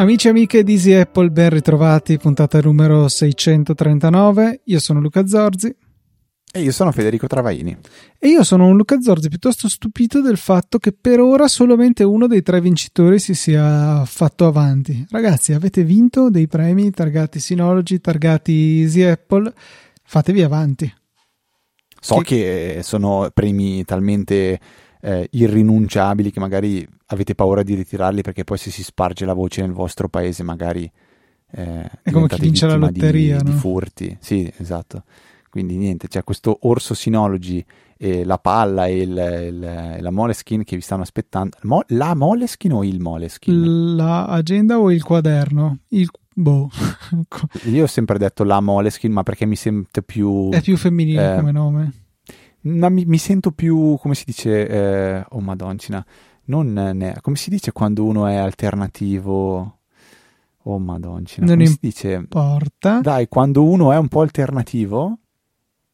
Amici e amiche di Easy Apple, ben ritrovati, puntata numero 639. Io sono Luca Zorzi. E io sono Federico Travaini. E io sono un Luca Zorzi piuttosto stupito del fatto che per ora solamente uno dei tre vincitori si sia fatto avanti. Ragazzi, avete vinto dei premi targati Synology, targati Easy Apple, fatevi avanti. So che, che sono premi talmente eh, irrinunciabili che magari avete paura di ritirarli perché poi se si sparge la voce nel vostro paese magari eh, è come chi vince la lotteria di, no? di furti sì esatto quindi niente c'è questo orso Synology e la palla e, il, il, la Moleskin che vi stanno aspettando Mo, la Moleskin o il Moleskin? la agenda o il quaderno? il boh io ho sempre detto la Moleskin ma perché mi sento più è più femminile eh, come nome ma mi, mi, sento più come si dice eh, oh madoncina non ne, come si dice quando uno è alternativo? Oh madoncina, non come importa. si dice? Dai, quando uno è un po' alternativo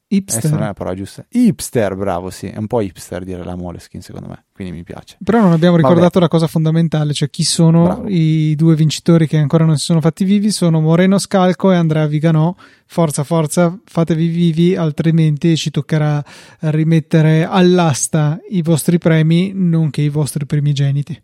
Hipster. non è la parola giusta. Hipster, bravo, sì. È un po' hipster dire la Moleskin, secondo me. Quindi mi piace. Però non abbiamo ricordato Vabbè. la cosa fondamentale, cioè chi sono bravo. i due vincitori che ancora non si sono fatti vivi. Sono Moreno Scalco e Andrea Viganò. Forza, forza, fatevi vivi, altrimenti ci toccherà rimettere all'asta i vostri premi, nonché i vostri primigeniti.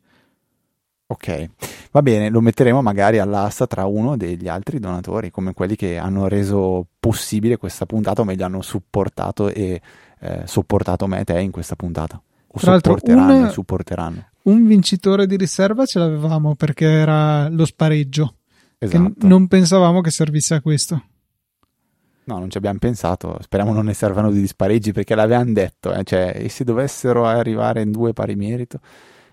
Ok, va bene, lo metteremo magari all'asta tra uno degli altri donatori, come quelli che hanno reso possibile questa puntata, o meglio hanno supportato e eh, sopportato me e te in questa puntata. O tra supporteranno una, supporteranno. Un vincitore di riserva ce l'avevamo perché era lo spareggio. Esatto. non pensavamo che servisse a questo. No, non ci abbiamo pensato. Speriamo non ne servano di spareggi perché l'avevano detto. Eh? Cioè, e se dovessero arrivare in due pari merito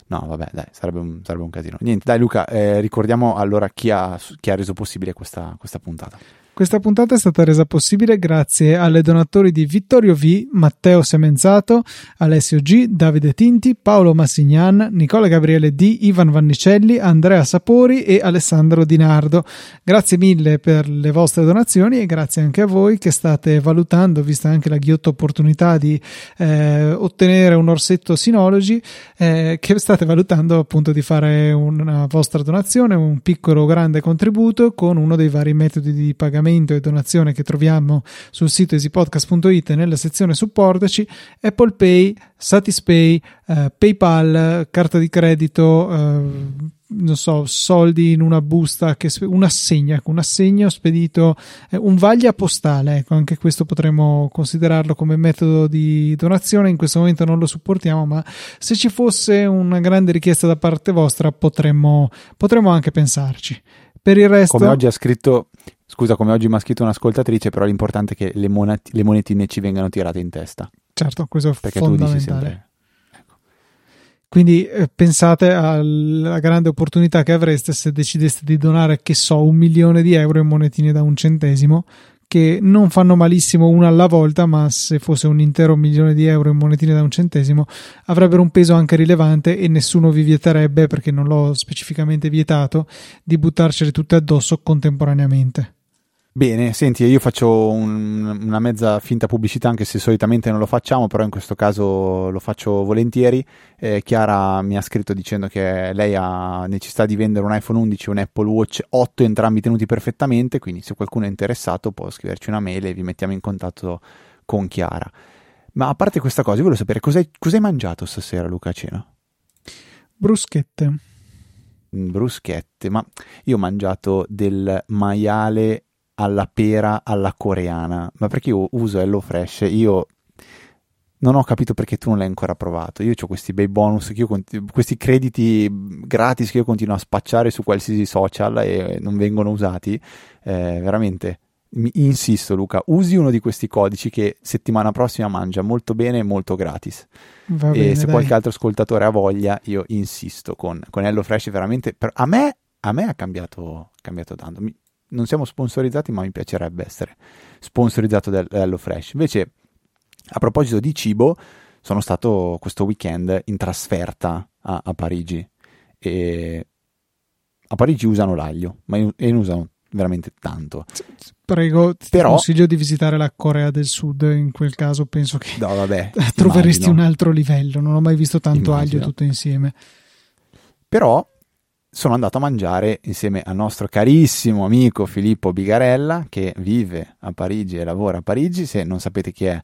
No, vabbè, dai, sarebbe un, sarebbe un casino. Niente, dai Luca, eh, ricordiamo allora chi ha, chi ha reso possibile questa, questa puntata. Questa puntata è stata resa possibile grazie alle donatori di Vittorio V, Matteo Semenzato, Alessio G, Davide Tinti, Paolo Massignan, Nicola Gabriele D, Ivan Vannicelli, Andrea Sapori e Alessandro Di Nardo. Grazie mille per le vostre donazioni e grazie anche a voi che state valutando, vista anche la ghiotta opportunità di eh, ottenere un orsetto Synology, eh, che state valutando appunto di fare una vostra donazione, un piccolo o grande contributo con uno dei vari metodi di pagamento pagamento e donazione che troviamo sul sito easypodcast.it nella sezione supportaci, Apple Pay, Satispay, eh, PayPal, carta di credito, eh, non so, soldi in una busta, che, un assegno, ecco, un assegno spedito, eh, un vaglia postale, ecco, anche questo potremmo considerarlo come metodo di donazione, in questo momento non lo supportiamo, ma se ci fosse una grande richiesta da parte vostra potremmo, potremmo anche pensarci. Per il resto... Come oggi ha scritto Scusa, come oggi mi ha scritto un'ascoltatrice, però l'importante è che le, monet- le monetine ci vengano tirate in testa. Certo, questo è Perché fondamentale. Sempre... Ecco. Quindi eh, pensate alla grande opportunità che avreste se decideste di donare, che so, un milione di euro in monetine da un centesimo, che non fanno malissimo una alla volta, ma se fosse un intero milione di euro in monetine da un centesimo avrebbero un peso anche rilevante e nessuno vi vieterebbe, perché non l'ho specificamente vietato, di buttarcele tutte addosso contemporaneamente. Bene, senti, io faccio un, una mezza finta pubblicità, anche se solitamente non lo facciamo, però in questo caso lo faccio volentieri. Eh, Chiara mi ha scritto dicendo che lei ha necessità di vendere un iPhone 11 e un Apple Watch 8, entrambi tenuti perfettamente, quindi se qualcuno è interessato può scriverci una mail e vi mettiamo in contatto con Chiara. Ma a parte questa cosa, io volevo sapere cos'hai, cos'hai mangiato stasera, Luca, a cena? Bruschette. Bruschette, ma io ho mangiato del maiale alla pera alla coreana, ma perché io uso HelloFresh, io non ho capito perché tu non l'hai ancora provato. Io ho questi bei bonus, conti- questi crediti gratis che io continuo a spacciare su qualsiasi social e non vengono usati. Eh, veramente, mi insisto Luca, usi uno di questi codici che settimana prossima mangia molto bene e molto gratis. Va e bene, se dai. qualche altro ascoltatore ha voglia, io insisto con, con HelloFresh, veramente, per, a, me, a me ha cambiato, cambiato tanto. Mi, non siamo sponsorizzati, ma mi piacerebbe essere sponsorizzato da HelloFresh. Invece, a proposito di cibo, sono stato questo weekend in trasferta a, a Parigi e a Parigi usano l'aglio, ma in, e ne usano veramente tanto. Prego, ti Però, consiglio di visitare la Corea del Sud, in quel caso penso che no, vabbè, troveresti immagino. un altro livello, non ho mai visto tanto immagino. aglio tutto insieme. Però sono andato a mangiare insieme al nostro carissimo amico Filippo Bigarella che vive a Parigi e lavora a Parigi, se non sapete chi è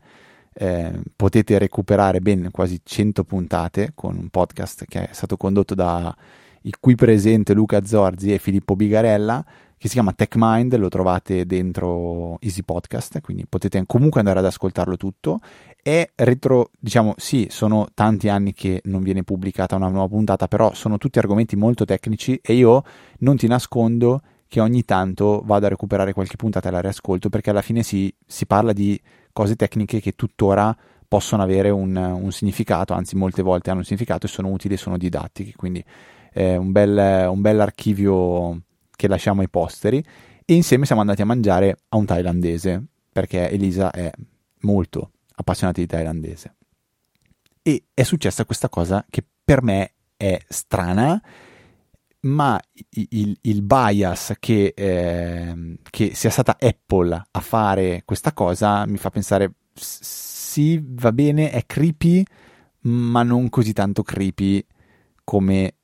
eh, potete recuperare ben quasi 100 puntate con un podcast che è stato condotto da il qui presente Luca Zorzi e Filippo Bigarella che si chiama TechMind, lo trovate dentro Easy Podcast, quindi potete comunque andare ad ascoltarlo tutto. È retro, diciamo, sì, sono tanti anni che non viene pubblicata una nuova puntata, però sono tutti argomenti molto tecnici e io non ti nascondo che ogni tanto vado a recuperare qualche puntata e la riascolto perché alla fine si, si parla di cose tecniche che tuttora possono avere un, un, significato, anzi molte volte hanno un significato e sono utili e sono didattiche, quindi è un bel, un bel archivio che lasciamo ai posteri e insieme siamo andati a mangiare a un thailandese perché Elisa è molto appassionata di thailandese. E è successa questa cosa che per me è strana ma il, il bias che, eh, che, sia stata Apple a fare questa cosa mi fa pensare sì va bene è creepy ma non così tanto creepy come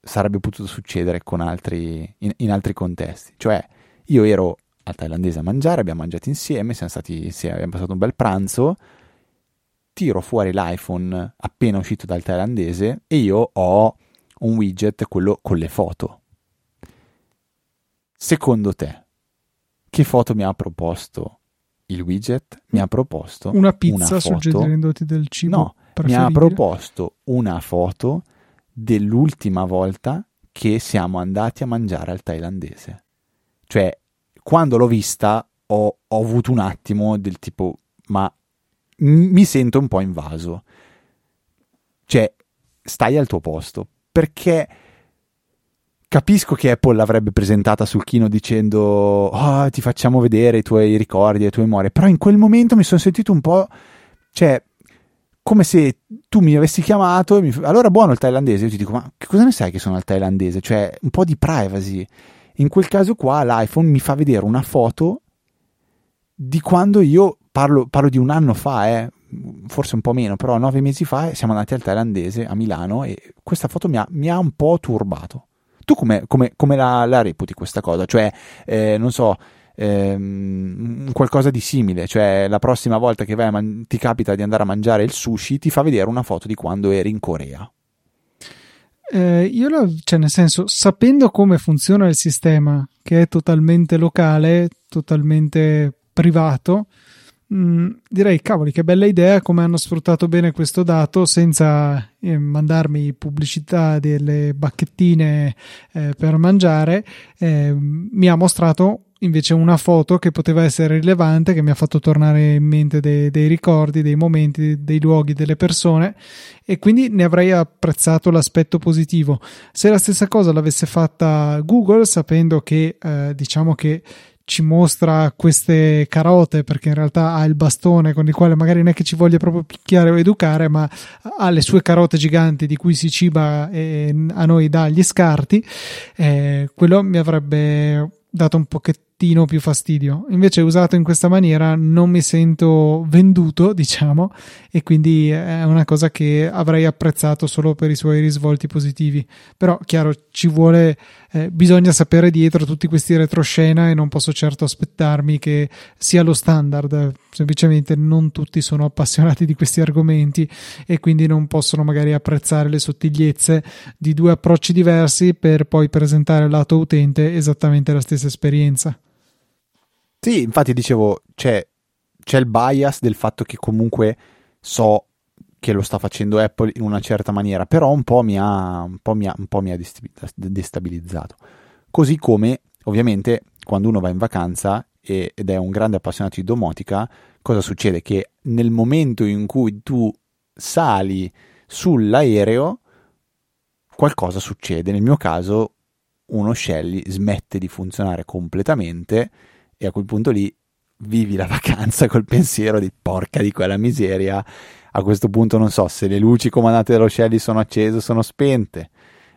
sarebbe potuto succedere con altri, in, in, altri contesti. Cioè, io ero al thailandese a mangiare, abbiamo mangiato insieme, siamo stati insieme, abbiamo passato un bel pranzo, tiro fuori l'iPhone appena uscito dal thailandese e io ho un widget, quello con le foto. Secondo te, che foto mi ha proposto il widget? Mi ha proposto una pizza una suggerendoti del cibo. No, mi ha proposto una foto dell'ultima volta che siamo andati a mangiare al thailandese. Cioè, quando l'ho vista ho, ho avuto un attimo del tipo, ma mi sento un po' invaso. Cioè, stai al tuo posto. Perché capisco che Apple l'avrebbe presentata sul chino dicendo oh, ti facciamo vedere i tuoi ricordi, le tue memorie, però in quel momento mi sono sentito un po'... Cioè, come se tu mi avessi chiamato e mi allora buono il thailandese, io ti dico ma che cosa ne sai che sono al thailandese? Cioè un po' di privacy. In quel caso qua l'iPhone mi fa vedere una foto di quando io parlo, parlo di un anno fa, eh, forse un po' meno, però nove mesi fa siamo andati al thailandese a Milano e questa foto mi ha, mi ha un po' turbato. Tu come, come, come la, la, reputi questa cosa? Cioè, eh, non so, ehm, qualcosa di simile, cioè la prossima volta che man- ti capita di andare a mangiare il sushi ti fa vedere una foto di quando eri in Corea. Eh, io la, cioè nel senso, sapendo come funziona il sistema, che è totalmente locale, totalmente privato, mm, direi cavoli che bella idea come hanno sfruttato bene questo dato senza eh, mandarmi pubblicità delle bacchettine eh, per mangiare eh, mi ha mostrato invece una foto che poteva essere rilevante, che mi ha fatto tornare in mente dei, dei, ricordi, dei momenti, dei luoghi, delle persone e quindi ne avrei apprezzato l'aspetto positivo. Se la stessa cosa l'avesse fatta Google, sapendo che eh, diciamo che ci mostra queste carote perché in realtà ha il bastone con il quale magari non è che ci voglia proprio picchiare o educare ma ha le sue carote giganti di cui si ciba e a noi dà gli scarti. Eh, quello mi avrebbe dato un pochettino pochettino più fastidio. Invece usato in questa maniera non mi sento venduto, diciamo, e quindi è una cosa che avrei apprezzato solo per i suoi risvolti positivi. Però, chiaro, ci vuole, eh, bisogna sapere dietro tutti questi retroscena e non posso certo aspettarmi che sia lo standard. Semplicemente non tutti sono appassionati di questi argomenti e quindi non possono magari apprezzare le sottigliezze di due approcci diversi per poi presentare al lato utente esattamente la stessa esperienza. Sì, infatti dicevo, c'è, c'è il bias del fatto che comunque so che lo sta facendo Apple in una certa maniera, però un po' mi ha, un po mi ha, un po mi ha destabilizzato. Così come, ovviamente, quando uno va in vacanza ed è un grande appassionato di domotica, cosa succede? Che nel momento in cui tu sali sull'aereo, qualcosa succede. Nel mio caso, uno Shelly smette di funzionare completamente e a quel punto lì vivi la vacanza col pensiero di porca di quella miseria. A questo punto non so se le luci comandate dallo Shelly sono accese o sono spente.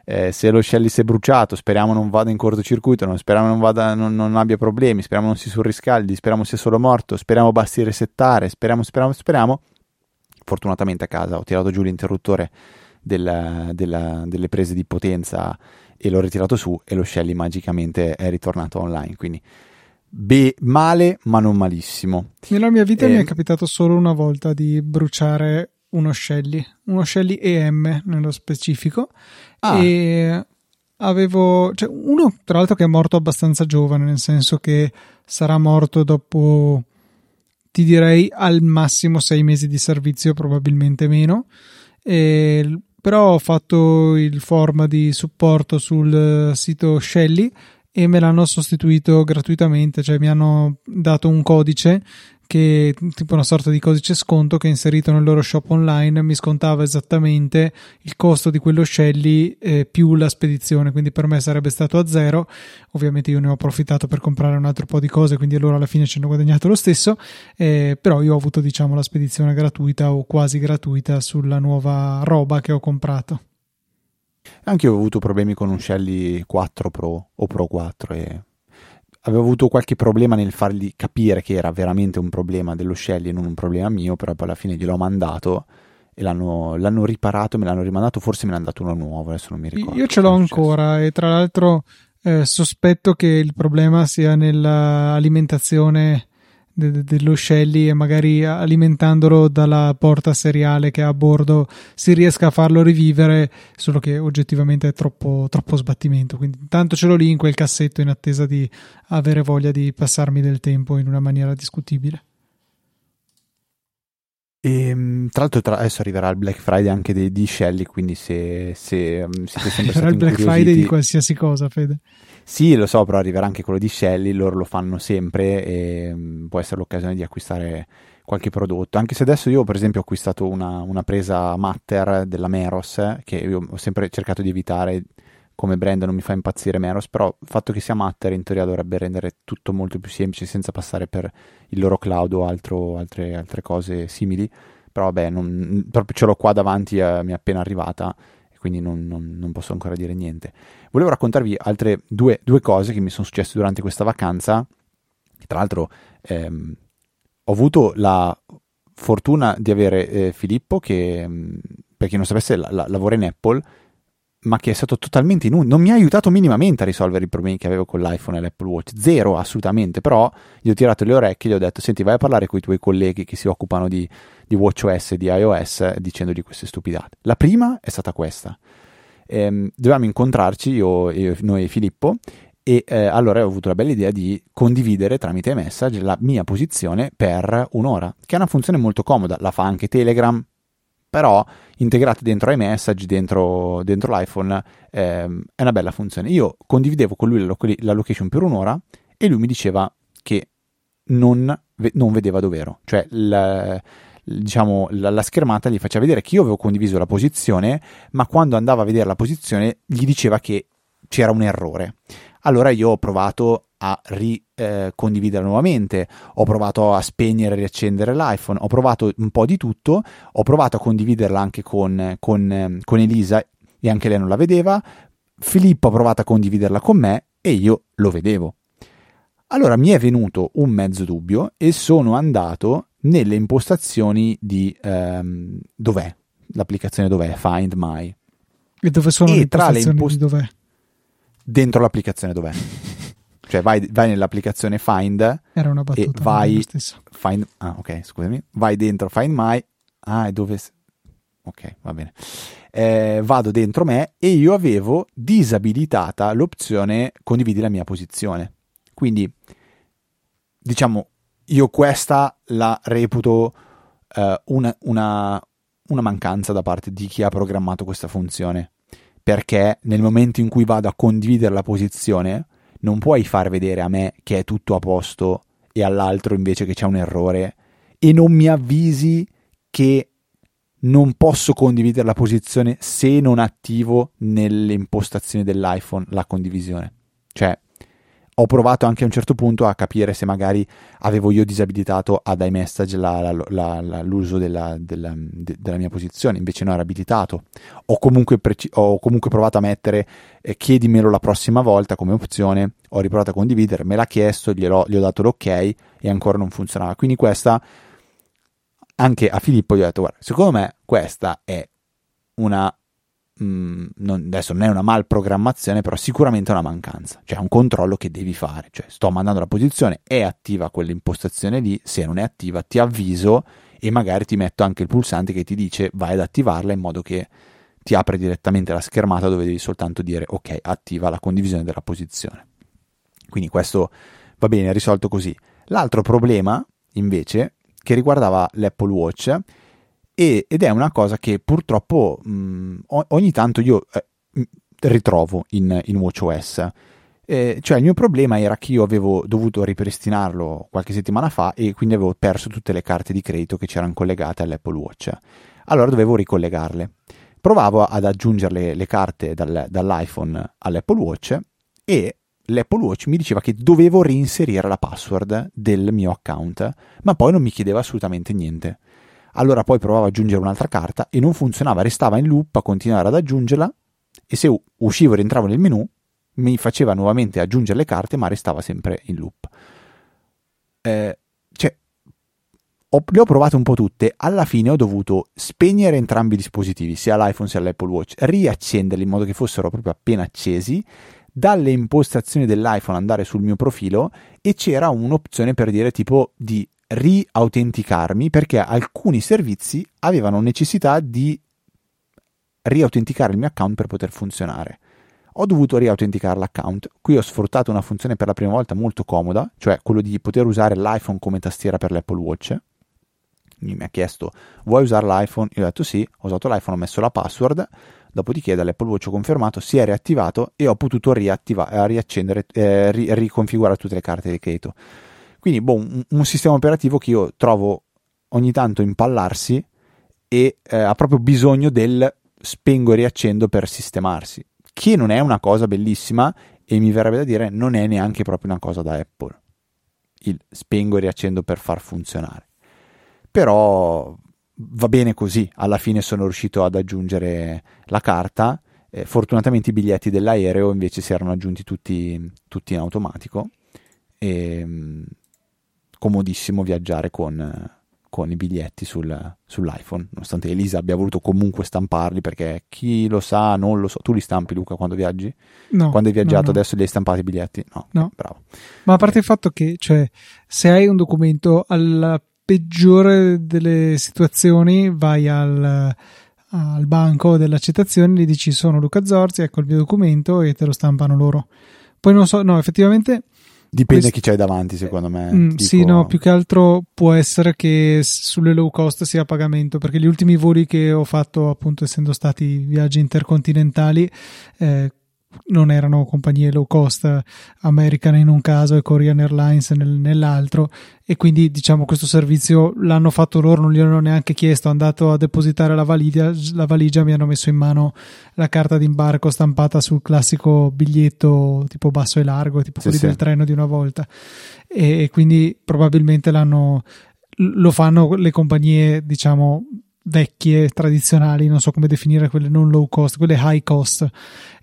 eh, se lo Shelly si è bruciato, speriamo non vada in cortocircuito, non, speriamo non, vada, non, non, abbia problemi, speriamo non si surriscaldi, speriamo sia solo morto, speriamo basti resettare, speriamo, speriamo, speriamo. Fortunatamente a casa ho tirato giù l'interruttore della, della, delle prese di potenza e l'ho ritirato su e lo Shelly magicamente è ritornato online, quindi be- male ma non malissimo. Nella mia vita eh, mi è capitato solo una volta di bruciare uno Shelly, uno Shelly EM nello specifico ah. e avevo cioè uno tra l'altro che è morto abbastanza giovane, nel senso che sarà morto dopo ti direi al massimo sei mesi di servizio, probabilmente meno. E, però ho fatto il form di supporto sul sito Shelly e me l'hanno sostituito gratuitamente, cioè mi hanno dato un codice che tipo una sorta di codice sconto che inserito nel loro shop online mi scontava esattamente il costo di quello Shelly eh, più la spedizione, quindi per me sarebbe stato a zero. Ovviamente io ne ho approfittato per comprare un altro po' di cose, quindi loro alla fine ci hanno guadagnato lo stesso, eh, però io ho avuto diciamo la spedizione gratuita o quasi gratuita sulla nuova roba che ho comprato. Anche io ho avuto problemi con un Shelly 4 Pro o Pro 4 e avevo avuto qualche problema nel fargli capire che era veramente un problema dello Shelly e non un problema mio, però poi alla fine gliel'ho mandato e l'hanno, l'hanno riparato, me l'hanno rimandato, forse me ne hanno dato uno nuovo, adesso non mi ricordo. Io ce l'ho ancora e tra l'altro eh, sospetto che il problema sia nell'alimentazione de- dello Shelly e magari alimentandolo dalla porta seriale che ha a bordo si riesca a farlo rivivere, solo che oggettivamente è troppo, troppo sbattimento. Quindi intanto ce l'ho lì in quel cassetto in attesa di avere voglia di passarmi del tempo in una maniera discutibile. E, ehm, tra l'altro tra, adesso arriverà il Black Friday anche di, di Shelly, quindi se, se um, siete sempre stati il Black Friday di qualsiasi cosa, Fede. Sì, lo so, però arriverà anche quello di Shelly, loro lo fanno sempre e um, può essere l'occasione di acquistare qualche prodotto. Anche se adesso io, per esempio, ho acquistato una, una presa Matter della Meros, che io ho sempre cercato di evitare come brand non mi fa impazzire Meros, però il fatto che sia Matter in teoria dovrebbe rendere tutto molto più semplice senza passare per il loro cloud o altro, altre, altre, cose simili. Però vabbè, non, proprio ce l'ho qua davanti, eh, mi è appena arrivata quindi non, non, non, posso ancora dire niente. Volevo raccontarvi altre due, due, cose che mi sono successe durante questa vacanza. Tra l'altro ehm, ho avuto la fortuna di avere eh, Filippo che, mm, per chi non sapesse, la, la, lavora in Apple ma che è stato totalmente inutile, non mi ha aiutato minimamente a risolvere i problemi che avevo con l'iPhone e l'Apple Watch, zero assolutamente, però gli ho tirato le orecchie gli ho detto senti vai a parlare con i tuoi colleghi che si occupano di, di WatchOS e di iOS dicendogli queste stupidate. La prima è stata questa, ehm, dovevamo incontrarci io, io, noi e Filippo e eh, allora ho avuto la bella idea di condividere tramite message la mia posizione per un'ora, che è una funzione molto comoda, la fa anche Telegram, però integrate dentro iMessage, dentro, dentro l'iPhone, ehm, è una bella funzione. Io condividevo con lui la, la, location per un'ora e lui mi diceva che non, non vedeva dov'ero, cioè la, diciamo, la, la, schermata gli faceva vedere che io avevo condiviso la posizione, ma quando andava a vedere la posizione gli diceva che c'era un errore. Allora io ho provato a ricondividere eh, nuovamente, ho provato a spegnere e riaccendere l'iPhone, ho provato un po' di tutto, ho provato a condividerla anche con, con, con Elisa e anche lei non la vedeva, Filippo ha provato a condividerla con me e io lo vedevo. Allora mi è venuto un mezzo dubbio e sono andato nelle impostazioni di um, dov'è? L'applicazione dov'è? Find My. E dove sono e le tra le impost- dov'è? Dentro l'applicazione dov'è cioè vai, vai nell'applicazione Find Era una e vai find, ah ok scusami. Vai dentro Find My ah e dove ok va bene. Eh, vado dentro me e io avevo disabilitata l'opzione condividi la mia posizione. Quindi diciamo io questa la reputo eh, una, una, una mancanza da parte di chi ha programmato questa funzione. Perché nel momento in cui vado a condividere la posizione non puoi far vedere a me che è tutto a posto e all'altro invece che c'è un errore e non mi avvisi che non posso condividere la posizione se non attivo nelle impostazioni dell'iPhone la condivisione. Cioè, ho provato anche a un certo punto a capire se magari avevo io disabilitato ad iMessage la, la, la, l'uso della, della, de, della, mia posizione, invece no, era abilitato. Ho comunque, preci- ho comunque provato a mettere eh, chiedimelo la prossima volta come opzione, ho riprovato a condividere, me l'ha chiesto, gli ho dato l'ok e ancora non funzionava. Quindi questa, anche a Filippo gli ho detto, guarda, secondo me questa è una mh, mm, non, adesso non è una malprogrammazione, però sicuramente è una mancanza, cioè è un controllo che devi fare, cioè sto mandando la posizione, è attiva quell'impostazione lì, se non è attiva ti avviso e magari ti metto anche il pulsante che ti dice vai ad attivarla in modo che ti apre direttamente la schermata dove devi soltanto dire ok, attiva la condivisione della posizione. Quindi questo va bene, risolto così. L'altro problema, invece, che riguardava l'Apple Watch, e, ed è una cosa che purtroppo mh, ogni tanto io eh, ritrovo in, in WatchOS. Eh, cioè il mio problema era che io avevo dovuto ripristinarlo qualche settimana fa e quindi avevo perso tutte le carte di credito che c'erano collegate all'Apple Watch. Allora dovevo ricollegarle. Provavo ad aggiungere le carte dal, dall'iPhone all'Apple Watch e l'Apple Watch mi diceva che dovevo reinserire la password del mio account, ma poi non mi chiedeva assolutamente niente. Allora poi provavo ad aggiungere un'altra carta e non funzionava, restava in loop a continuare ad aggiungerla e se uscivo e rientravo nel menu mi faceva nuovamente aggiungere le carte ma restava sempre in loop. Eh, cioè, ho, le ho provate un po' tutte, alla fine ho dovuto spegnere entrambi i dispositivi, sia l'iPhone sia l'Apple Watch, riaccenderli in modo che fossero proprio appena accesi, dalle impostazioni dell'iPhone andare sul mio profilo e c'era un'opzione per dire tipo di riautenticarmi perché alcuni servizi avevano necessità di riautenticare il mio account per poter funzionare. Ho dovuto riautenticare l'account. Qui ho sfruttato una funzione per la prima volta molto comoda, cioè quello di poter usare l'iPhone come tastiera per l'Apple Watch. Mi ha chiesto: Vuoi usare l'iPhone? Io ho detto sì, ho usato l'iPhone, ho messo la password. Dopodiché dall'Apple Watch ho confermato, si è riattivato e ho potuto riaccendere, eh, riconfigurare tutte le carte di credito. Quindi, boh, un, un, sistema operativo che io trovo ogni tanto impallarsi e eh, ha proprio bisogno del spengo e riaccendo per sistemarsi, che non è una cosa bellissima e mi verrebbe da dire non è neanche proprio una cosa da Apple, il spengo e riaccendo per far funzionare. Però va bene così, alla fine sono riuscito ad aggiungere la carta, eh, fortunatamente i biglietti dell'aereo invece si erano aggiunti tutti, tutti in automatico e comodissimo viaggiare con, con i biglietti sul, sull'iPhone, nonostante Elisa abbia voluto comunque stamparli perché chi lo sa, non lo so. Tu li stampi Luca quando viaggi? No. Quando hai viaggiato no, no. adesso li hai stampati i biglietti? No. no. Bravo. Ma a parte il fatto che, cioè, se hai un documento alla peggiore delle situazioni, vai al al banco dell'accettazione gli dici sono Luca Zorzi, ecco il mio documento e te lo stampano loro. Poi non so, no, effettivamente Dipende Quest... chi c'hai davanti, secondo me. Mm, dico... Sì, no, più che altro può essere che sulle low cost sia a pagamento, perché gli ultimi voli che ho fatto, appunto, essendo stati viaggi intercontinentali, eh, non erano compagnie low cost, American in un caso e Korean Airlines nel, nell'altro. E quindi diciamo questo servizio l'hanno fatto loro, non gli hanno neanche chiesto, andato a depositare la valigia, la valigia mi hanno messo in mano la carta d'imbarco stampata sul classico biglietto tipo basso e largo, tipo sì, quelli sì. del treno di una volta. E, e quindi probabilmente l'hanno lo fanno le compagnie diciamo vecchie, tradizionali, non so come definire quelle non low cost, quelle high cost.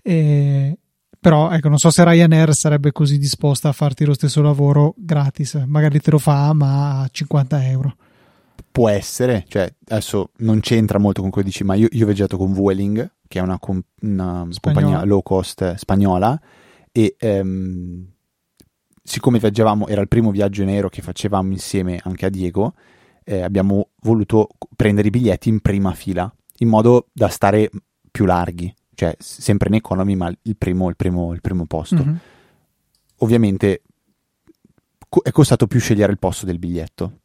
E, però ecco, non so se Ryanair sarebbe così disposta a farti lo stesso lavoro gratis, magari te lo fa, ma a 50 euro. Può essere, cioè adesso non c'entra molto con quello che dici, ma io, io ho viaggiato con Vueling, che è una, una compagnia low cost spagnola, e ehm, siccome viaggiavamo, era il primo viaggio in aereo che facevamo insieme anche a Diego, eh, abbiamo voluto prendere i biglietti in prima fila, in modo da stare più larghi, cioè sempre in economy, ma il primo, il primo, il primo posto. Mm-hmm. Ovviamente co- è costato più scegliere il posto del biglietto.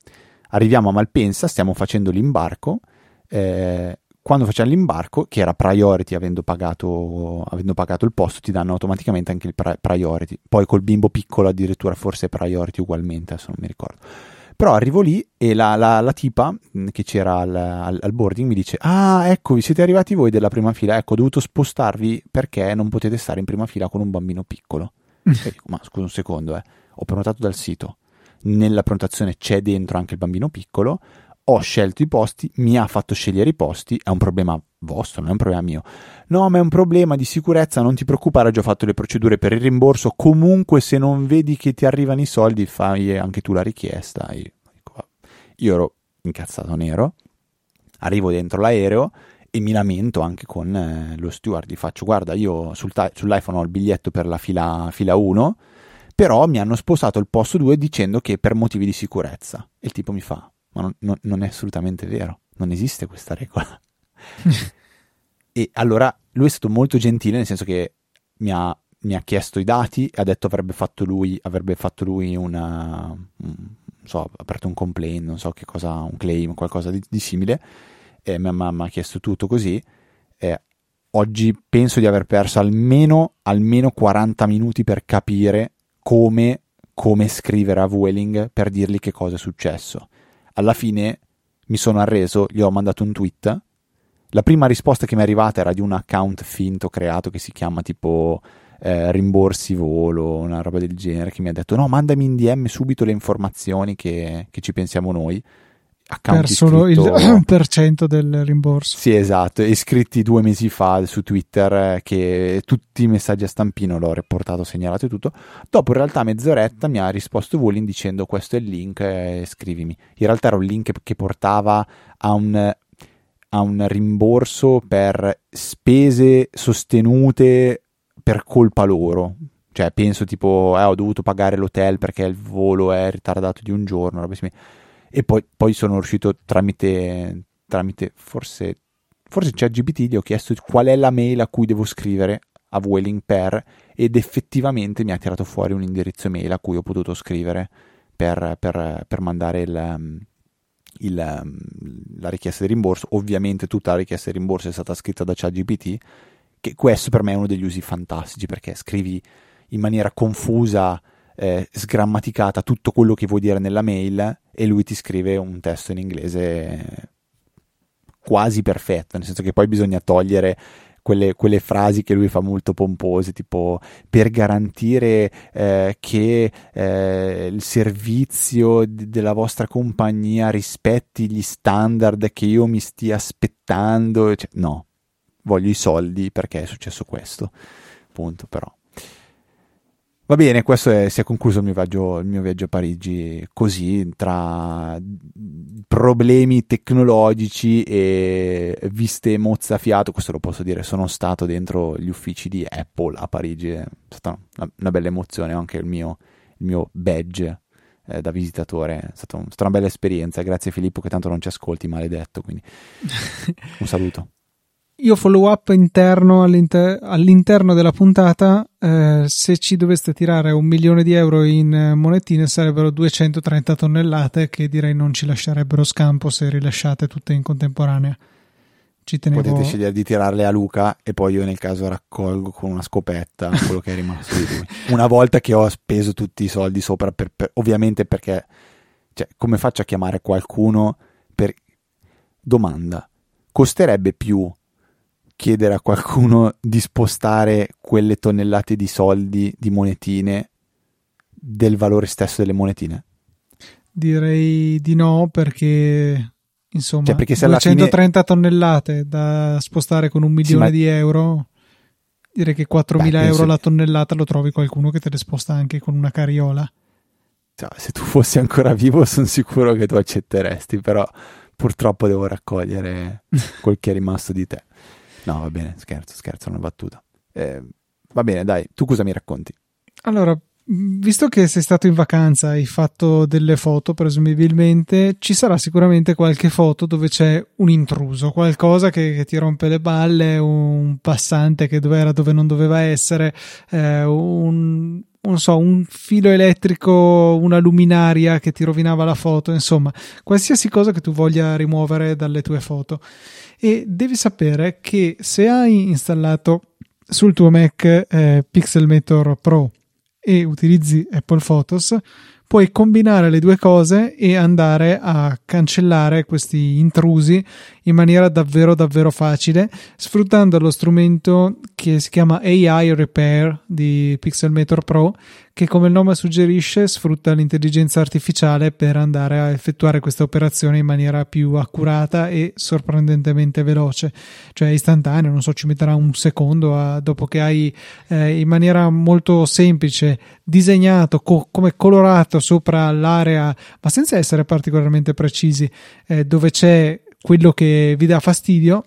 Arriviamo a Malpensa, stiamo facendo l'imbarco. Eh, quando facciamo l'imbarco, che era priority avendo pagato, avendo pagato, il posto, ti danno automaticamente anche il priority. Poi col bimbo piccolo addirittura forse priority ugualmente, adesso non mi ricordo. Però arrivo lì e la, la, la tipa mm, che c'era al, al, al, boarding mi dice: Ah, ecco, siete arrivati voi della prima fila. Ecco, ho dovuto spostarvi perché non potete stare in prima fila con un bambino piccolo. e dico, ma scusa un secondo, eh, ho prenotato dal sito, nella prenotazione c'è dentro anche il bambino piccolo, ho scelto i posti, mi ha fatto scegliere i posti, è un problema vostro, non è un problema mio. No, ma è un problema di sicurezza, non ti preoccupare, ho già fatto le procedure per il rimborso, comunque se non vedi che ti arrivano i soldi fai anche tu la richiesta. Io, ero incazzato nero, arrivo dentro l'aereo e mi lamento anche con eh, lo steward, gli faccio guarda io sul ta- sull'iPhone ho il biglietto per la fila, fila 1, però mi hanno spostato il posto 2 dicendo che per motivi di sicurezza. E il tipo mi fa ma non, non, non è assolutamente vero, non esiste questa regola. E allora lui è stato molto gentile, nel senso che mi ha, mi ha chiesto i dati, ha detto avrebbe fatto lui, avrebbe fatto lui una, non so, aperto un complaint, non so che cosa, un claim, qualcosa di, di simile, e mi, mi, ha chiesto tutto così. E oggi penso di aver perso almeno, almeno 40 minuti per capire come, come scrivere a Vueling per dirgli che cosa è successo alla fine mi sono arreso, gli ho mandato un tweet. La prima risposta che mi è arrivata era di un account finto creato che si chiama tipo eh, rimborsi volo, una roba del genere, che mi ha detto no, mandami in DM subito le informazioni che, che ci pensiamo noi account per solo il 1% del rimborso. Sì, esatto, iscritti due mesi fa su Twitter eh, che tutti i messaggi a stampino l'ho reportato, segnalato e tutto. Dopo in realtà mezz'oretta mi ha risposto Wooling dicendo questo è il link, eh, scrivimi. In realtà era un link che portava a un, a un rimborso per spese sostenute per colpa loro. Cioè penso tipo, eh, ho dovuto pagare l'hotel perché il volo è ritardato di un giorno, e poi, poi sono riuscito tramite, tramite forse, forse ChatGPT gli ho chiesto qual è la mail a cui devo scrivere a Vueling per ed effettivamente mi ha tirato fuori un indirizzo mail a cui ho potuto scrivere per, per, per mandare il, il, la richiesta di rimborso. Ovviamente tutta la richiesta di rimborso è stata scritta da ChatGPT, che questo per me è uno degli usi fantastici perché scrivi in maniera confusa eh, sgrammaticata tutto quello che vuoi dire nella mail e lui ti scrive un testo in inglese quasi perfetto, nel senso che poi bisogna togliere quelle, quelle, frasi che lui fa molto pompose, tipo per garantire eh, che eh, il servizio d- della vostra compagnia rispetti gli standard che io mi stia aspettando. Cioè, no, voglio i soldi perché è successo questo. Punto, però. Va bene, questo è, si è concluso il mio, viaggio, il mio viaggio a Parigi così, tra problemi tecnologici e viste mozzafiato, questo lo posso dire, sono stato dentro gli uffici di Apple a Parigi, è stata una, una bella emozione, anche il mio, il mio badge eh, da visitatore, è stata, un, stata una bella esperienza, grazie Filippo che tanto non ci ascolti, maledetto, quindi un saluto. Io follow up interno all'inter- all'interno della puntata, eh, se ci doveste tirare un milione di euro in eh, monetine sarebbero 230 tonnellate che direi non ci lascerebbero scampo se rilasciate tutte in contemporanea. Ci tenevo... Potete scegliere di tirarle a Luca e poi io nel caso raccolgo con una scopetta quello che è rimasto di lui. Una volta che ho speso tutti i soldi sopra, per, per, ovviamente perché, cioè, come faccio a chiamare qualcuno per... Domanda, costerebbe più chiedere a qualcuno di spostare quelle tonnellate di soldi, di monetine, del valore stesso delle monetine? Direi di no perché insomma cioè perché se 230 fine... tonnellate da spostare con un milione sì, di euro direi che 4.000 Beh, euro la tonnellata lo trovi qualcuno che te le sposta anche con una carriola cioè, se tu fossi ancora vivo sono sicuro che tu accetteresti però purtroppo devo raccogliere quel che è rimasto di te No, va bene, scherzo, scherzo, una battuta. Eh, va bene, dai, tu cosa mi racconti? Allora, visto che sei stato in vacanza hai fatto delle foto, presumibilmente, ci sarà sicuramente qualche foto dove c'è un intruso, qualcosa che, che ti rompe le balle, un passante che dove era dove non doveva essere, eh, un, non so, un filo elettrico, una luminaria che ti rovinava la foto, insomma, qualsiasi cosa che tu voglia rimuovere dalle tue foto e devi sapere che se hai installato sul tuo Mac eh, Pixelmator Pro e utilizzi Apple Photos, puoi combinare le due cose e andare a cancellare questi intrusi in maniera davvero davvero facile sfruttando lo strumento che si chiama AI Repair di Pixelmator Pro che come il nome suggerisce sfrutta l'intelligenza artificiale per andare a effettuare questa operazione in maniera più accurata e sorprendentemente veloce, cioè istantanea, non so, ci metterà un secondo a, dopo che hai eh, in maniera molto semplice disegnato co- come colorato sopra l'area, ma senza essere particolarmente precisi, eh, dove c'è quello che vi dà fastidio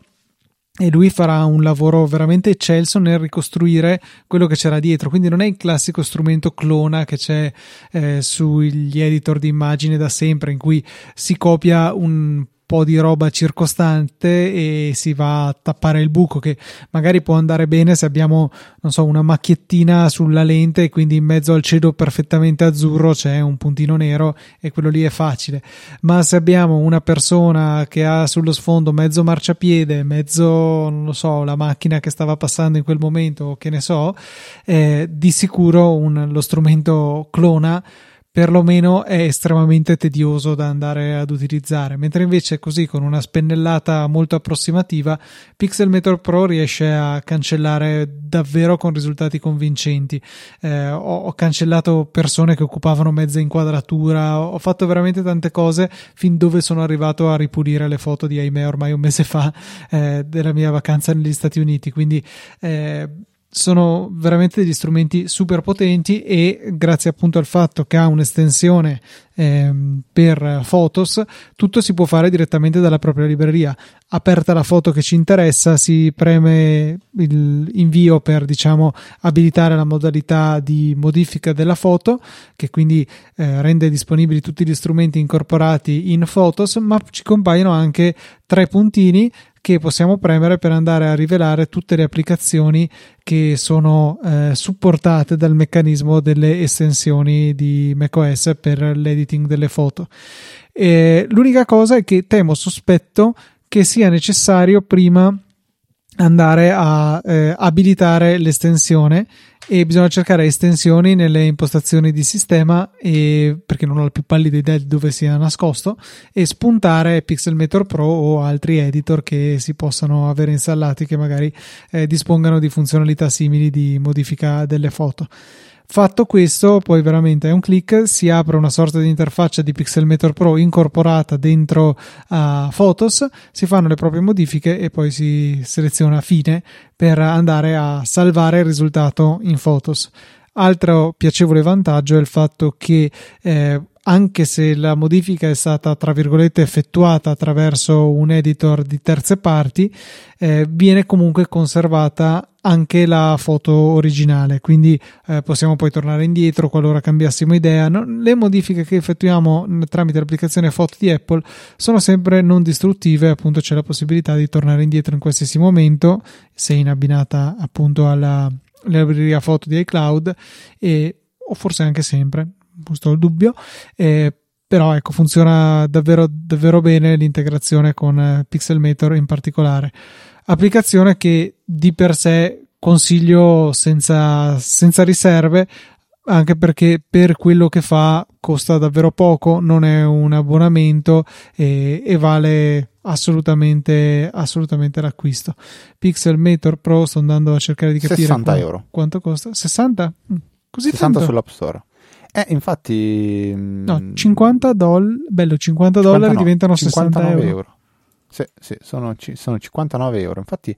e lui farà un lavoro veramente eccelso nel ricostruire quello che c'era dietro. Quindi non è il classico strumento clona che c'è eh, sugli editor di immagine da sempre, in cui si copia un po' di roba circostante e si va a tappare il buco che magari può andare bene se abbiamo non so una macchiettina sulla lente e quindi in mezzo al cielo perfettamente azzurro c'è un puntino nero e quello lì è facile. Ma se abbiamo una persona che ha sullo sfondo mezzo marciapiede mezzo non lo so la macchina che stava passando in quel momento che ne so eh, di sicuro un, lo strumento clona perlomeno è estremamente tedioso da andare ad utilizzare, mentre invece così con una spennellata molto approssimativa Pixelmator Pro riesce a cancellare davvero con risultati convincenti. Eh, ho, ho, cancellato persone che occupavano mezza inquadratura, ho, ho, fatto veramente tante cose fin dove sono arrivato a ripulire le foto di ahimè ormai un mese fa eh, della mia vacanza negli Stati Uniti, quindi eh, sono veramente degli strumenti super potenti e grazie appunto al fatto che ha un'estensione eh, per Photos tutto si può fare direttamente dalla propria libreria. Aperta la foto che ci interessa si preme il invio per diciamo abilitare la modalità di modifica della foto che quindi eh, rende disponibili tutti gli strumenti incorporati in Photos ma ci compaiono anche tre puntini che possiamo premere per andare a rivelare tutte le applicazioni che sono eh, supportate dal meccanismo delle estensioni di macOS per l'editing delle foto. E l'unica cosa è che temo, sospetto che sia necessario prima andare a eh, abilitare l'estensione e bisogna cercare estensioni nelle impostazioni di sistema e, perché non ho la più pallida idea di dove sia nascosto e spuntare Pixelmator Pro o altri editor che si possano avere installati che magari eh, dispongano di funzionalità simili di modifica delle foto. Fatto questo, poi veramente è un click, si apre una sorta di interfaccia di Pixelmator Pro incorporata dentro a Photos, si fanno le proprie modifiche e poi si seleziona fine per andare a salvare il risultato in Photos. Altro piacevole vantaggio è il fatto che eh, anche se la modifica è stata tra virgolette effettuata attraverso un editor di terze parti, eh, viene comunque conservata anche la foto originale, quindi eh, possiamo poi tornare indietro qualora cambiassimo idea. No, le modifiche che effettuiamo tramite l'applicazione foto di Apple sono sempre non distruttive, appunto c'è la possibilità di tornare indietro in qualsiasi momento, se in abbinata appunto alla libreria foto di iCloud e o forse anche sempre, giusto il dubbio. Eh, però ecco funziona davvero, davvero bene l'integrazione con eh, Pixelmator in particolare applicazione che di per sé consiglio senza, senza riserve anche perché per quello che fa costa davvero poco, non è un abbonamento e, e vale assolutamente, assolutamente l'acquisto. Pixelmator Pro sto andando a cercare di capire 60 euro. quanto costa. 60? Mm, così 60 tanto? sull'App Store. Eh, infatti... No, 50 dollari, bello, 50 dollari diventano 60 euro. euro. Sì, sì sono, sono 59 euro. Infatti,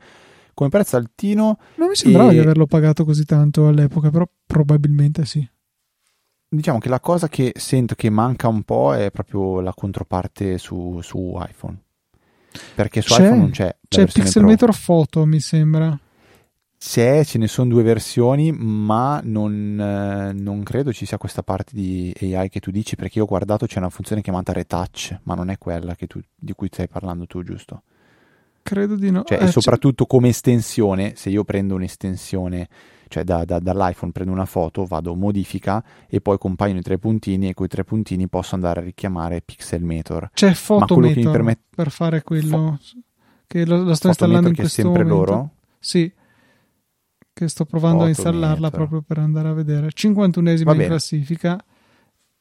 come prezzo altino. Non mi sembrava e... di averlo pagato così tanto all'epoca, però probabilmente sì. Diciamo che la cosa che sento che manca un po' è proprio la controparte su, su iPhone. Perché su c'è, iPhone non c'è. C'è Pixelmator Photo, mi sembra. C'è, ce ne sono due versioni, ma non, eh, non, credo ci sia questa parte di AI che tu dici, perché io ho guardato c'è una funzione chiamata Retouch, ma non è quella tu, di cui stai parlando tu, giusto? Credo di no. Cioè, eh, e soprattutto come estensione, se io prendo un'estensione, cioè da, da, dall'iPhone prendo una foto, vado modifica e poi compaiono i tre puntini e con i tre puntini posso andare a richiamare Pixelmator. C'è Photometer permette... per fare quello Fo... che lo, lo sto installando in questo momento. sempre loro? Sì che sto provando a installarla proprio per andare a vedere. 51esima in classifica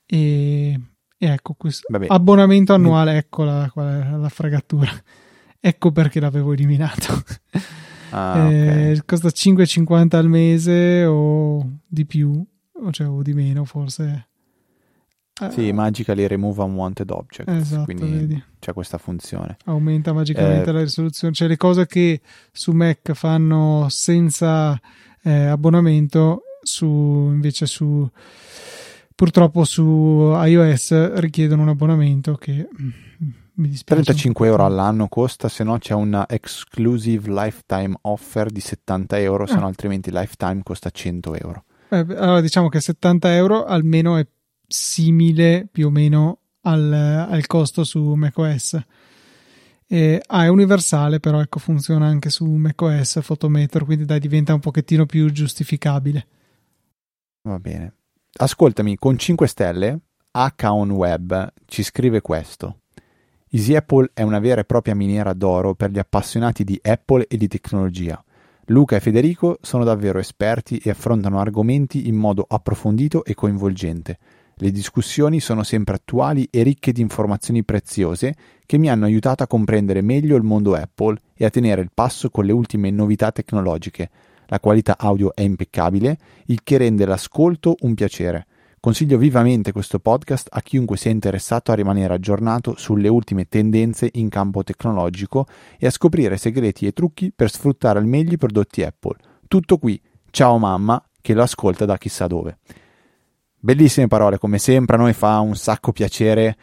e, e ecco questo. Abbonamento annuale, eccola qual è la fregatura. ecco perché l'avevo eliminato. Ah, Eh, ok. costa 5,50 al mese o di più, o, cioè, o di meno forse. Eh, Sì, magically remove unwanted objects. esatto, quindi vedi. c'è questa funzione. aumenta magicamente Eh, la risoluzione. Cioè le cose che su Mac fanno senza eh, abbonamento, su, invece su purtroppo su iOS richiedono un abbonamento che mm, mi dispiace. 35 un euro all'anno costa, se no c'è una exclusive lifetime offer di 70 euro, se Ah. no altrimenti lifetime costa 100 euro. Eh, allora diciamo che 70 euro almeno è simile più o meno al, al costo su macOS. Eh, ah, è universale, però ecco, funziona anche su macOS Photometer, quindi dai, diventa un pochettino più giustificabile. Va bene. Ascoltami, con 5 stelle, Account Web ci scrive questo. Easy Apple è una vera e propria miniera d'oro per gli appassionati di Apple e di tecnologia. Luca e Federico sono davvero esperti e affrontano argomenti in modo approfondito e coinvolgente. Le discussioni sono sempre attuali e ricche di informazioni preziose che mi hanno aiutato a comprendere meglio il mondo Apple e a tenere il passo con le ultime novità tecnologiche. La qualità audio è impeccabile, il che rende l'ascolto un piacere. Consiglio vivamente questo podcast a chiunque sia interessato a rimanere aggiornato sulle ultime tendenze in campo tecnologico e a scoprire segreti e trucchi per sfruttare al meglio i prodotti Apple. Tutto qui. Ciao mamma, che lo ascolta da chissà dove. Bellissime parole, come sempre, a noi fa un sacco piacere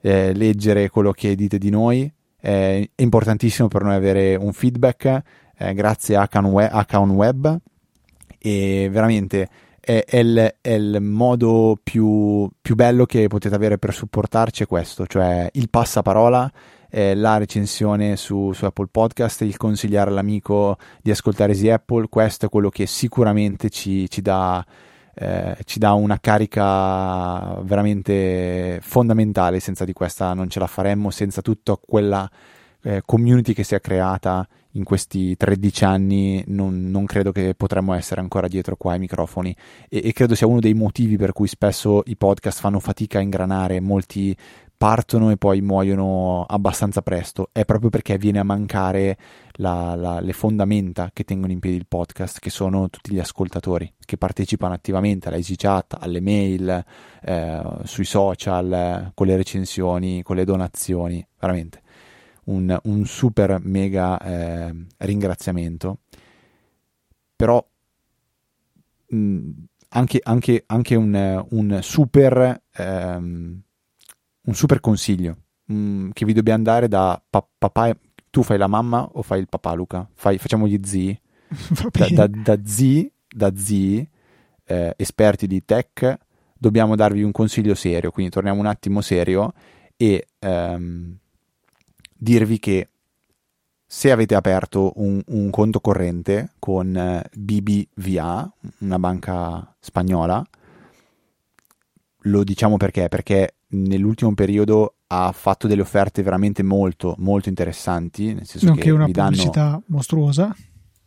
eh, leggere quello che dite di noi. È importantissimo per noi avere un feedback, eh, grazie a Account Web, Account Web e veramente è, è il, è il modo più, più bello che potete avere per supportarci è questo, cioè il passaparola, eh, la recensione su, su Apple Podcast, il consigliare all'amico di ascoltare Easy Apple, questo è quello che sicuramente ci, ci dà eh, ci dà una carica veramente fondamentale. Senza di questa non ce la faremmo, senza tutta quella eh, community che si è creata in questi 13 anni, non, non credo che potremmo essere ancora dietro qua ai microfoni. E, e credo sia uno dei motivi per cui spesso i podcast fanno fatica a ingranare, molti partono e poi muoiono abbastanza presto, è proprio perché viene a mancare la, la, le fondamenta che tengono in piedi il podcast, che sono tutti gli ascoltatori che partecipano attivamente alla easy chat, alle mail, eh, sui social, con le recensioni, con le donazioni, veramente un, un super mega eh, ringraziamento. Però mh, anche, anche, anche un, un super... Ehm, un super consiglio mh, che vi dobbiamo dare da pa- papà. Tu fai la mamma o fai il papà, Luca? Fai, facciamo gli zii. Da, da, da zii, da zii eh, esperti di tech, dobbiamo darvi un consiglio serio. Quindi torniamo un attimo serio e ehm, dirvi che se avete aperto un, un conto corrente con eh, BBVA, una banca spagnola, lo diciamo perché? Perché nell'ultimo periodo ha fatto delle offerte veramente molto, molto interessanti. Nel senso Nonché che una danno... pubblicità mostruosa.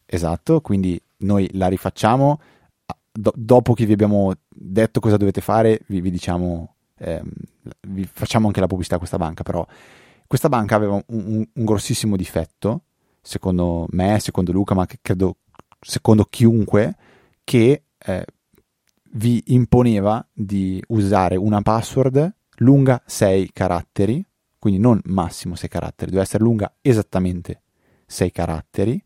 Esatto, quindi noi la rifacciamo. Do- dopo che vi abbiamo detto cosa dovete fare, vi, vi diciamo, ehm, vi facciamo anche la pubblicità a questa banca. Però questa banca aveva un, un, un grossissimo difetto, secondo me, secondo Luca, ma credo secondo chiunque, che eh, vi imponeva di usare una password lunga 6 caratteri, quindi non massimo 6 caratteri, deve essere lunga esattamente 6 caratteri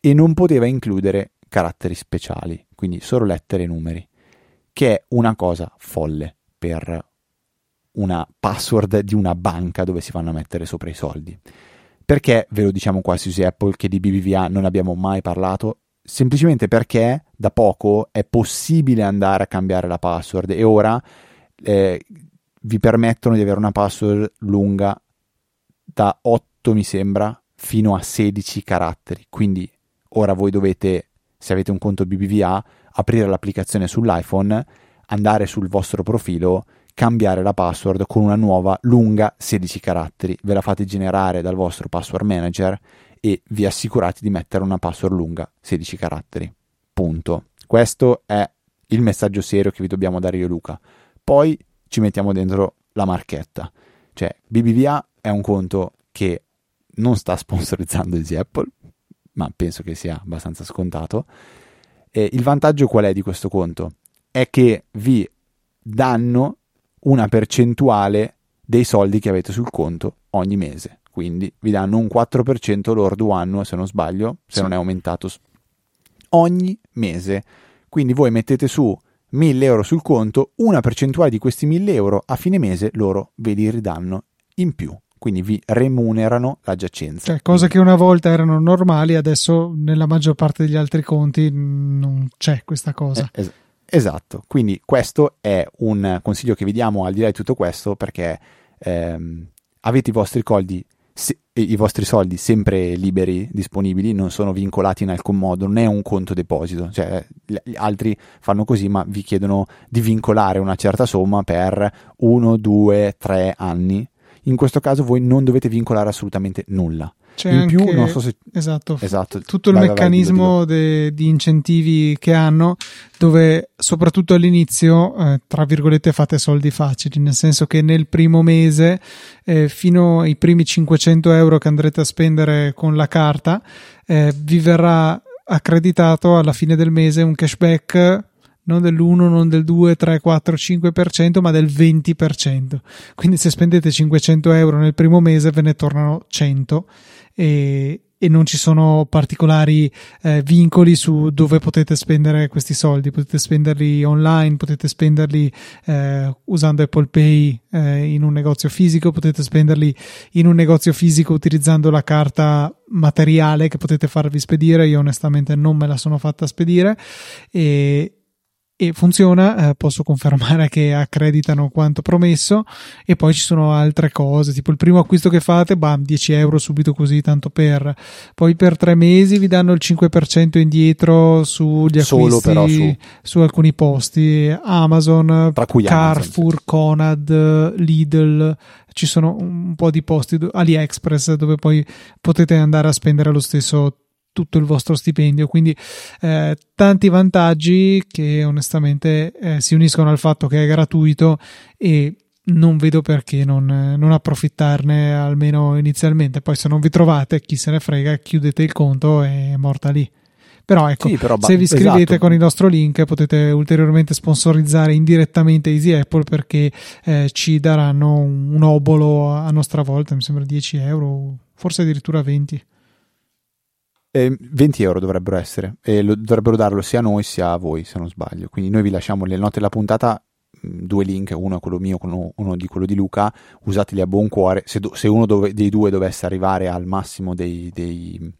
e non poteva includere caratteri speciali, quindi solo lettere e numeri, che è una cosa folle per una password di una banca dove si vanno a mettere sopra i soldi. Perché ve lo diciamo qua su Apple che di BBVA non abbiamo mai parlato? Semplicemente perché da poco è possibile andare a cambiare la password e ora eh, vi permettono di avere una password lunga da 8 mi sembra fino a 16 caratteri. Quindi ora voi dovete, se avete un conto BBVA, aprire l'applicazione sull'iPhone, andare sul vostro profilo, cambiare la password con una nuova lunga 16 caratteri. Ve la fate generare dal vostro password manager e vi assicurate di mettere una password lunga 16 caratteri. Punto. Questo è il messaggio serio che vi dobbiamo dare io Luca. Poi ci mettiamo dentro la marchetta. Cioè, BBVA è un conto che non sta sponsorizzando Easy Apple, ma penso che sia abbastanza scontato. Eh, il vantaggio qual è di questo conto? È che vi danno una percentuale dei soldi che avete sul conto ogni mese. Quindi vi danno un 4% lordo annuo, se non sbaglio, se sì. non è aumentato ogni mese. Quindi voi mettete su 1000 euro sul conto, una percentuale di questi 1000 euro a fine mese loro ve li ridanno in più quindi vi remunerano la giacenza. Cioè, cose che una volta erano normali, adesso nella maggior parte degli altri conti non c'è questa cosa. Eh, es- esatto, quindi questo è un consiglio che vi diamo al di là di tutto questo perché ehm, avete i vostri soldi se, i vostri soldi sempre liberi, disponibili, non sono vincolati in alcun modo, non è un conto deposito, cioè gli altri fanno così ma vi chiedono di vincolare una certa somma per uno, due, tre anni in questo caso voi non dovete vincolare assolutamente nulla. C'è in più, non so se... esatto, esatto. tutto vai, il meccanismo vai, de, di incentivi che hanno, dove soprattutto all'inizio, eh, tra virgolette, fate soldi facili, nel senso che nel primo mese, eh, fino ai primi 500 euro che andrete a spendere con la carta, eh, vi verrà accreditato alla fine del mese un cashback non dell'1, non del 2, 3, 4, 5%, ma del 20%. Quindi se spendete 500 euro nel primo mese ve ne tornano 100 e, e non ci sono particolari eh, vincoli su dove potete spendere questi soldi. Potete spenderli online, potete spenderli eh, usando Apple Pay eh, in un negozio fisico, potete spenderli in un negozio fisico utilizzando la carta materiale che potete farvi spedire. Io onestamente non me la sono fatta spedire e, e funziona, eh, posso confermare che accreditano quanto promesso. E poi ci sono altre cose, tipo il primo acquisto che fate, bam, 10 euro subito così, tanto per, poi per tre mesi vi danno il 5% indietro sugli acquisti su... su... alcuni posti, Amazon, Carrefour, Amazon. Conad, Lidl, ci sono un po' di posti, AliExpress dove poi potete andare a spendere lo stesso tutto il vostro stipendio. Quindi eh, tanti vantaggi che onestamente eh, si uniscono al fatto che è gratuito e non vedo perché non, non, approfittarne almeno inizialmente. Poi se non vi trovate, chi se ne frega, chiudete il conto e è morta lì. Però ecco, sì, però, se vi iscrivete esatto. con il nostro link potete ulteriormente sponsorizzare indirettamente Easy Apple perché eh, ci daranno un, un obolo a nostra volta, mi sembra 10 euro, forse addirittura 20. Eh, 20 euro dovrebbero essere e lo, dovrebbero darlo sia a noi sia a voi se non sbaglio quindi noi vi lasciamo le note della puntata due link uno è quello mio uno, uno di quello di Luca usateli a buon cuore se, se uno dove, dei due dovesse arrivare al massimo dei, dei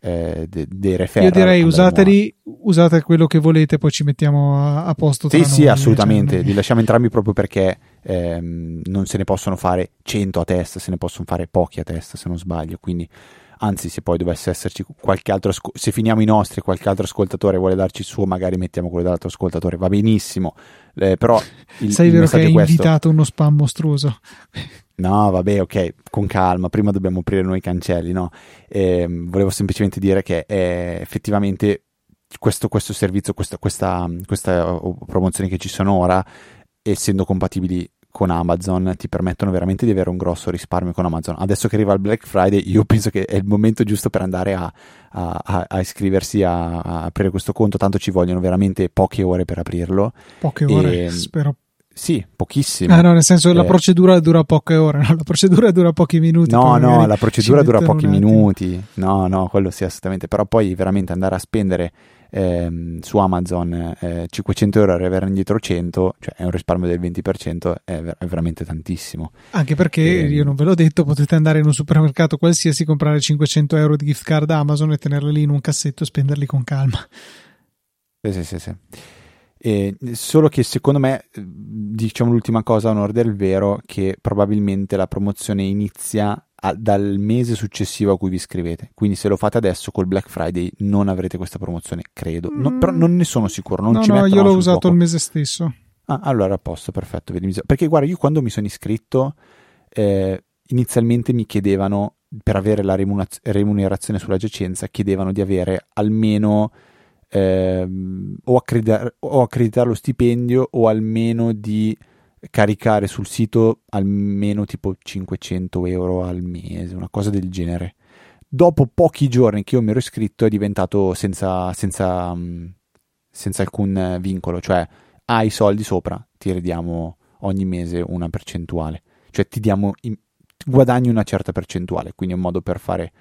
eh, dei, dei referral. Io direi usateli, usate quello che volete, poi ci mettiamo a, a posto. Sì, sì, noi, assolutamente. Cioè, li lasciamo entrambi proprio perché ehm, non se ne possono fare 100 a testa, se ne possono fare pochi a testa, se non sbaglio. Quindi anzi se poi dovesse esserci qualche altro se finiamo i nostri qualche altro ascoltatore vuole darci il suo magari mettiamo quello dell'altro ascoltatore. Va benissimo. Eh, però il, sai il vero che hai questo... invitato uno spam mostruoso? No vabbè ok con calma. Prima dobbiamo aprire noi i cancelli no? Eh, volevo semplicemente dire che è effettivamente questo, questo servizio questa, questa, questa promozione che ci sono ora essendo compatibili con Amazon ti permettono veramente di avere un grosso risparmio con Amazon. Adesso che arriva il Black Friday, io penso che è il momento giusto per andare a, a, a iscriversi a, a, aprire questo conto, tanto ci vogliono veramente poche ore per aprirlo. Poche ore, e, spero. Sì, pochissimo. Ah, no, nel senso eh, la procedura dura poche ore, no? la procedura dura pochi minuti. No, no, la procedura dura pochi minuti. No, no, quello sì, assolutamente. Però poi veramente andare a spendere ehm, su Amazon eh, 500 euro e avere indietro 100, cioè è un risparmio del 20%, è, ver- è veramente tantissimo. Anche perché, e, ehm, io non ve l'ho detto, potete andare in un supermercato qualsiasi, comprare 500 euro di gift card Amazon e tenerli lì in un cassetto e spenderli con calma. Sì, sì, sì. sì. E solo che secondo me, diciamo l'ultima cosa a onore del vero, che probabilmente la promozione inizia a, dal mese successivo a cui vi iscrivete. Quindi se lo fate adesso col Black Friday non avrete questa promozione, credo. No, però non ne sono sicuro. Non no, ci no, io l'ho usato il mese stesso. Ah, allora a posto, perfetto. Perché guarda, io quando mi sono iscritto, eh, inizialmente mi chiedevano, per avere la remunerazione sulla giacenza, chiedevano di avere almeno... Eh, o, accreditar, o accreditare lo stipendio o almeno di caricare sul sito almeno tipo 500 euro al mese, una cosa del genere. Dopo pochi giorni che io mi ero iscritto è diventato senza, senza, mm, senza alcun vincolo, cioè hai i soldi sopra, ti ridiamo ogni mese una percentuale, cioè ti diamo, guadagni una certa percentuale, quindi è un modo per fare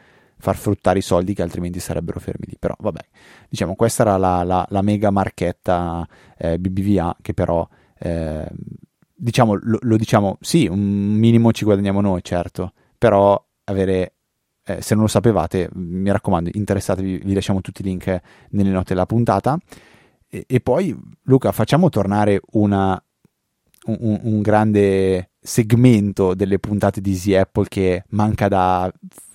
far fruttare i soldi che altrimenti sarebbero fermi lì. Però vabbè, diciamo questa era la, la, la mega marchetta eh, BBVA che però eh, diciamo lo, lo, diciamo sì, un minimo ci guadagniamo noi, certo, però avere eh, se non lo sapevate, mi raccomando, interessatevi, vi lasciamo tutti i link nelle note della puntata. E, e poi, Luca, facciamo tornare una, un, un, grande segmento delle puntate di Easy Apple che manca da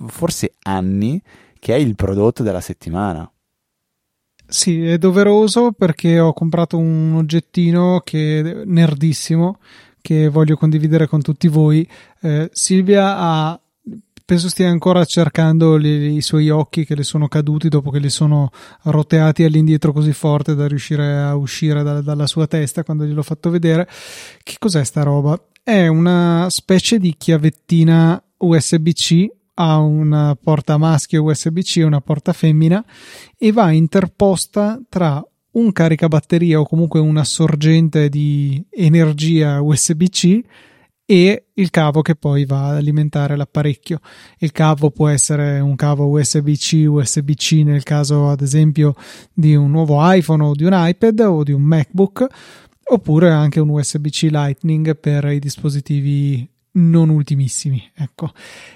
forse anni, che è il prodotto della settimana. Sì, è doveroso perché ho comprato un oggettino che nerdissimo che voglio condividere con tutti voi. Eh, Silvia ha penso stia ancora cercando li, i suoi occhi che le sono caduti dopo che li sono roteati all'indietro così forte da riuscire a uscire da, dalla sua testa quando gliel'ho fatto vedere. Che cos'è sta roba? È una specie di chiavettina USB-C ha una porta maschio USB-C e una porta femmina e va interposta tra un caricabatteria o comunque una sorgente di energia USB-C e il cavo che poi va ad alimentare l'apparecchio. Il cavo può essere un cavo USB-C, USB-C nel caso ad esempio di un nuovo iPhone o di un iPad o di un MacBook, oppure anche un USB-C Lightning per i dispositivi non ultimissimi. Ecco.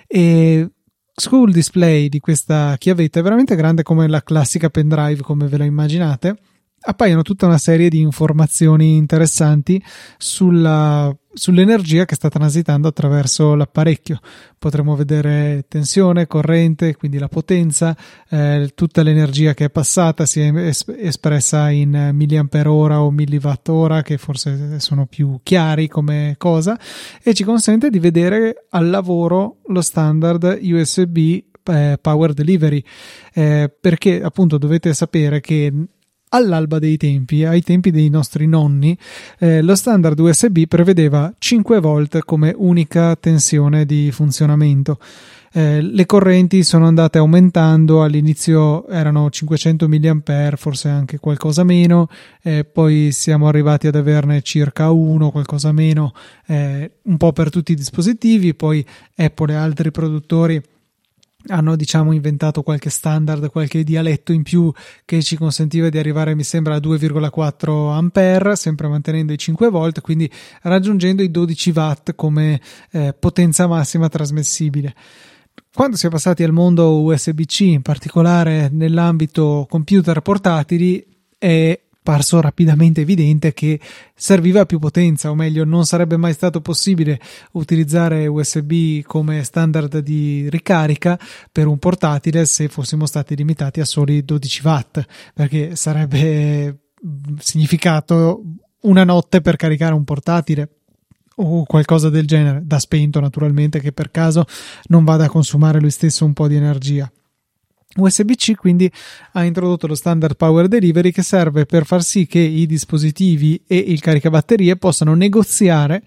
E sul display di questa chiavetta è veramente grande come la classica pendrive, come ve la immaginate appaiono tutta una serie di informazioni interessanti sulla, sull'energia che sta transitando attraverso l'apparecchio. Potremo vedere tensione, corrente, quindi la potenza, eh, tutta l'energia che è passata si è es- espressa in milliampere ora o milliwatt che forse sono più chiari come cosa, e ci consente di vedere al lavoro lo standard USB eh, Power Delivery, eh, perché appunto dovete sapere che all'alba dei tempi, ai tempi dei nostri nonni, eh, lo standard USB prevedeva 5 volt come unica tensione di funzionamento. Eh, le correnti sono andate aumentando, all'inizio erano 500 mA, forse anche qualcosa meno, eh, poi siamo arrivati ad averne circa uno, qualcosa meno, eh, un po' per tutti i dispositivi, poi Apple e altri produttori hanno diciamo inventato qualche standard, qualche dialetto in più che ci consentiva di arrivare mi sembra a 2,4 ampere, sempre mantenendo i 5 volt, quindi raggiungendo i 12 watt come eh, potenza massima trasmissibile. Quando si è passati al mondo USB-C, in particolare nell'ambito computer portatili, è parso rapidamente evidente che serviva più potenza, o meglio, non sarebbe mai stato possibile utilizzare USB come standard di ricarica per un portatile se fossimo stati limitati a soli 12 watt, perché sarebbe significato una notte per caricare un portatile o qualcosa del genere, da spento naturalmente, che per caso non vada a consumare lui stesso un po' di energia. USB-C quindi ha introdotto lo standard power delivery che serve per far sì che i dispositivi e il caricabatterie possano negoziare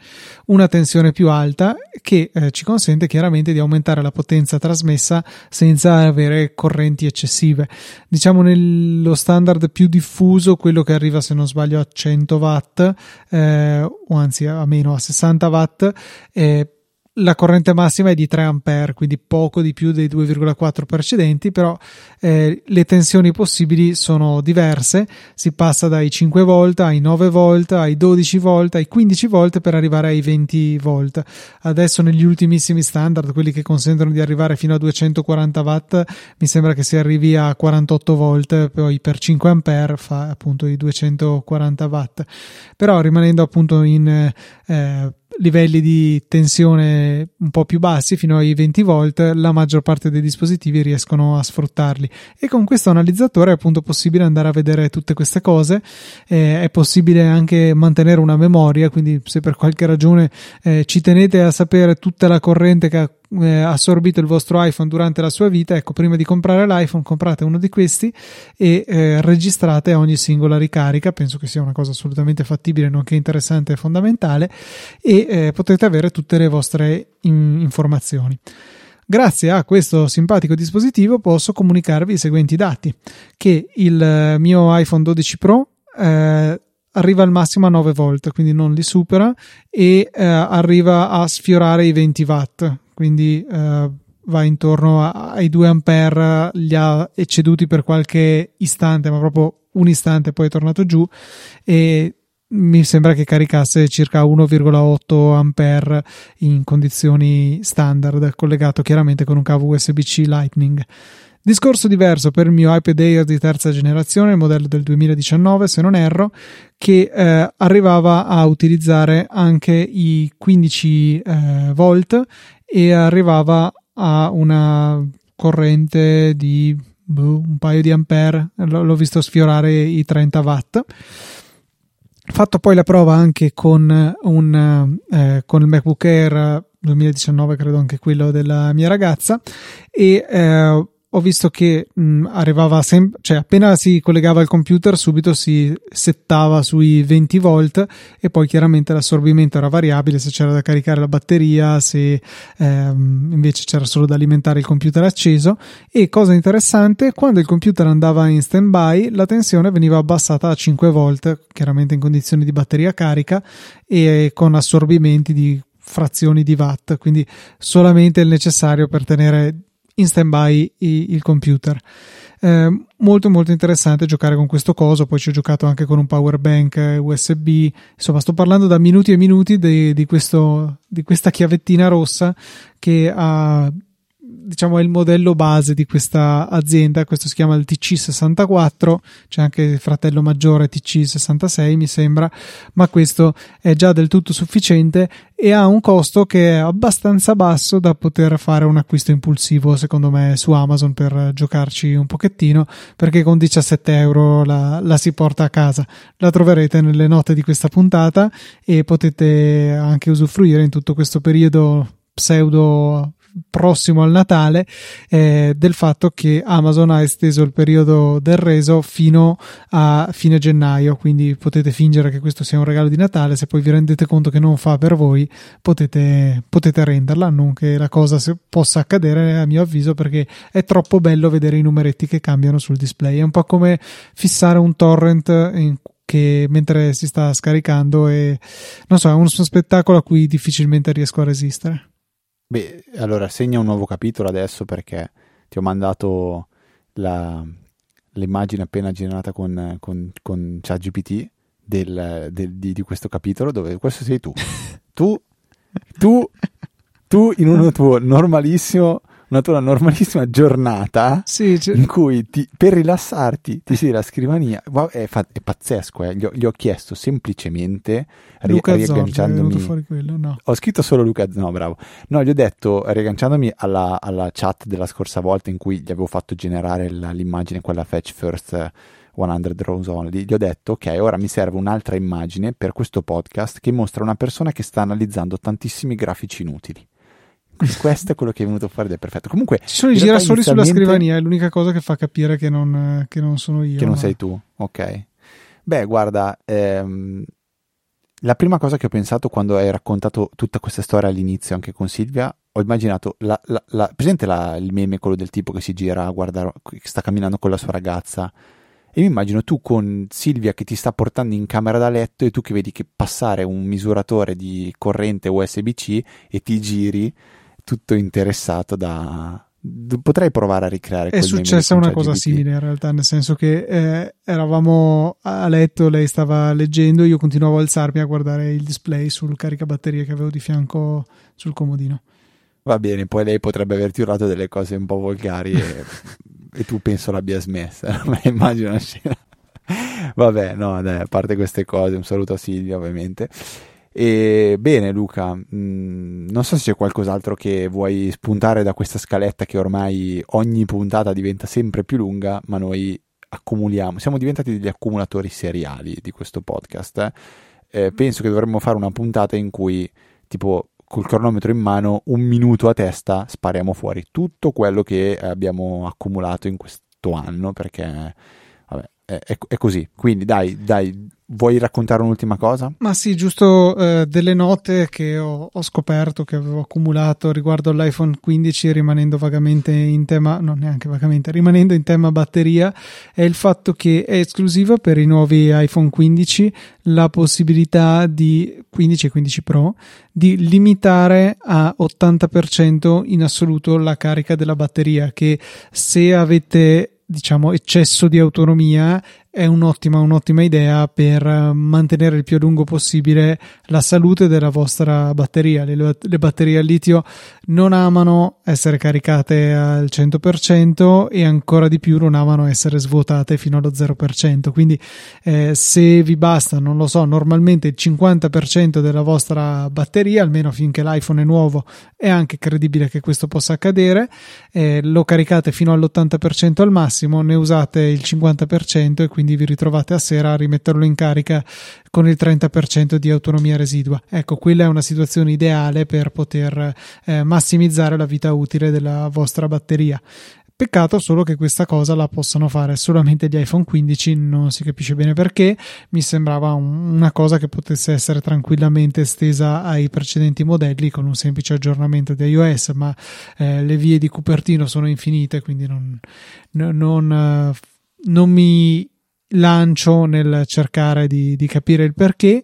una tensione più alta che eh, ci consente chiaramente di aumentare la potenza trasmessa senza avere correnti eccessive. Diciamo nello standard più diffuso, quello che arriva se non sbaglio a 100 watt eh, o anzi a meno a 60 watt eh, la corrente massima è di 3 A, quindi poco di più dei 2,4 precedenti, però eh, le tensioni possibili sono diverse, si passa dai 5 volt ai 9 volt, ai 12 volt, ai 15 volt per arrivare ai 20 volt. Adesso negli ultimissimi standard, quelli che consentono di arrivare fino a 240 watt, mi sembra che si arrivi a 48 volt, poi per 5 A fa appunto i 240 watt. Però rimanendo appunto in eh, livelli di tensione un po' più bassi fino ai 20 volt la maggior parte dei dispositivi riescono a sfruttarli. E con questo analizzatore è appunto possibile andare a vedere tutte queste cose. Eh, è possibile anche mantenere una memoria quindi se per qualche ragione eh, ci tenete a sapere tutta la corrente che ha eh, assorbito il vostro iPhone durante la sua vita, ecco, prima di comprare l'iPhone comprate uno di questi e eh, registrate ogni singola ricarica, penso che sia una cosa assolutamente fattibile, nonché interessante e fondamentale e eh, potete avere tutte le vostre in- informazioni. Grazie a questo simpatico dispositivo posso comunicarvi i seguenti dati, che il eh, mio iPhone 12 Pro eh, arriva al massimo a 9 volt, quindi non li supera e eh, arriva a sfiorare i 20 watt, quindi eh, va intorno ai 2 ampere, li ha ecceduti per qualche istante, ma proprio un istante poi è tornato giù e mi sembra che caricasse circa 1,8 ampere in condizioni standard, collegato chiaramente con un cavo USB-C Lightning. Discorso diverso per il mio iPad Air di terza generazione, il modello del 2019 se non erro, che eh, arrivava a utilizzare anche i 15 eh, volt e arrivava a una corrente di boh, un paio di ampere, l'ho visto sfiorare i 30 watt. Fatto poi la prova anche con, un, eh, con il MacBook Air 2019 credo anche quello della mia ragazza e eh, ho visto che mh, arrivava sempre, cioè appena si collegava al computer subito si settava sui 20 volt e poi chiaramente l'assorbimento era variabile se c'era da caricare la batteria, se ehm, invece c'era solo da alimentare il computer acceso. E cosa interessante, quando il computer andava in stand by la tensione veniva abbassata a 5 volt, chiaramente in condizioni di batteria carica e con assorbimenti di frazioni di watt, quindi solamente il necessario per tenere in stand-by il computer. Eh, molto molto interessante giocare con questo coso poi ci ho giocato anche con un power bank USB insomma sto parlando da minuti e minuti di, di, questo, di questa chiavettina rossa che ha diciamo è il modello base di questa azienda. Questo si chiama il TC64 c'è anche il fratello maggiore TC66 mi sembra. Ma questo è già del tutto sufficiente e ha un costo che è abbastanza basso da poter fare un acquisto impulsivo secondo me su Amazon per giocarci un pochettino perché con 17 euro la, la si porta a casa. La troverete nelle note di questa puntata e potete anche usufruire in tutto questo periodo pseudo prossimo al Natale eh, del fatto che Amazon ha esteso il periodo del reso fino a fine gennaio quindi potete fingere che questo sia un regalo di Natale se poi vi rendete conto che non fa per voi potete, potete renderla non che la cosa possa accadere a mio avviso perché è troppo bello vedere i numeretti che cambiano sul display è un po' come fissare un torrent in mentre si sta scaricando e non so, è uno spettacolo a cui difficilmente riesco a resistere. Beh, allora segna un nuovo capitolo adesso perché ti ho mandato la, l'immagine appena generata con, con, con ChatGPT del, del, di, di, questo capitolo dove questo sei tu. tu, tu, tu in uno tuo normalissimo una tua normalissima giornata sì, cioè... in cui ti, per rilassarti ti siedi alla scrivania. È, fa, è pazzesco, eh. gli, ho, gli, ho, chiesto semplicemente Luca riagganciandomi. Fuori quello, no. Ho scritto solo Luca, no, bravo. No, gli ho detto, riagganciandomi alla, alla chat della scorsa volta in cui gli avevo fatto generare la, l'immagine, quella Fetch First. 100 Rows Only, gli ho detto ok, ora mi serve un'altra immagine per questo podcast che mostra una persona che sta analizzando tantissimi grafici inutili questo è quello che è venuto fuori ed è perfetto. Comunque, ci sono i girasoli sulla scrivania, è l'unica cosa che fa capire che non, che non sono io. Che non ma... sei tu, ok. Beh, guarda, ehm, la prima cosa che ho pensato quando hai raccontato tutta questa storia all'inizio, anche con Silvia, ho immaginato la, la, la, presente il meme, quello del tipo che si gira, guarda, che sta camminando con la sua ragazza. E mi immagino tu con Silvia che ti sta portando in camera da letto e tu che vedi che passare un misuratore di corrente USB-C e ti giri tutto interessato da... Potrei provare a ricreare È successa una cosa simile in realtà, nel senso che eh, eravamo a letto, lei stava leggendo, io continuavo a alzarmi a guardare il display sul caricabatterie che avevo di fianco sul comodino. Va bene, poi lei potrebbe averti urlato delle cose un po' volgari e, e tu penso l'abbia smessa, ma immagino una scena. Vabbè, no, dai, a parte queste cose, un saluto a Silvia ovviamente. E bene, Luca, mh, mm, non so se c'è qualcos'altro che vuoi spuntare da questa scaletta che ormai ogni puntata diventa sempre più lunga, ma noi accumuliamo, siamo diventati degli accumulatori seriali di questo podcast. Eh? Eh, penso che dovremmo fare una puntata in cui tipo col cronometro in mano, un minuto a testa, spariamo fuori tutto quello che abbiamo accumulato in questo anno, perché vabbè, è, è, è così. Quindi dai, dai, Vuoi raccontare un'ultima cosa? Ma sì, giusto eh, delle note che ho, ho, scoperto, che avevo accumulato riguardo all'iPhone 15, rimanendo vagamente in tema, non neanche vagamente, rimanendo in tema batteria, è il fatto che è esclusiva per i nuovi iPhone 15 la possibilità di 15 e 15 Pro di limitare a 80% in assoluto la carica della batteria, che se avete diciamo eccesso di autonomia è un'ottima, un'ottima idea per mantenere il più a lungo possibile la salute della vostra batteria. Le, le, batterie al litio non amano essere caricate al 100% e ancora di più non amano essere svuotate fino allo 0%. Quindi eh, se vi basta, non lo so, normalmente il 50% della vostra batteria, almeno finché l'iPhone è nuovo, è anche credibile che questo possa accadere, eh, lo caricate fino all'80% al massimo, ne usate il 50% e quindi quindi vi ritrovate a sera a rimetterlo in carica con il 30% di autonomia residua. Ecco, quella è una situazione ideale per poter eh, massimizzare la vita utile della vostra batteria. Peccato solo che questa cosa la possano fare solamente gli iPhone 15, non si capisce bene perché. Mi sembrava un, una cosa che potesse essere tranquillamente estesa ai precedenti modelli con un semplice aggiornamento di iOS, ma eh, le vie di Cupertino sono infinite, quindi non, non, non, eh, non mi lancio nel cercare di, di capire il perché.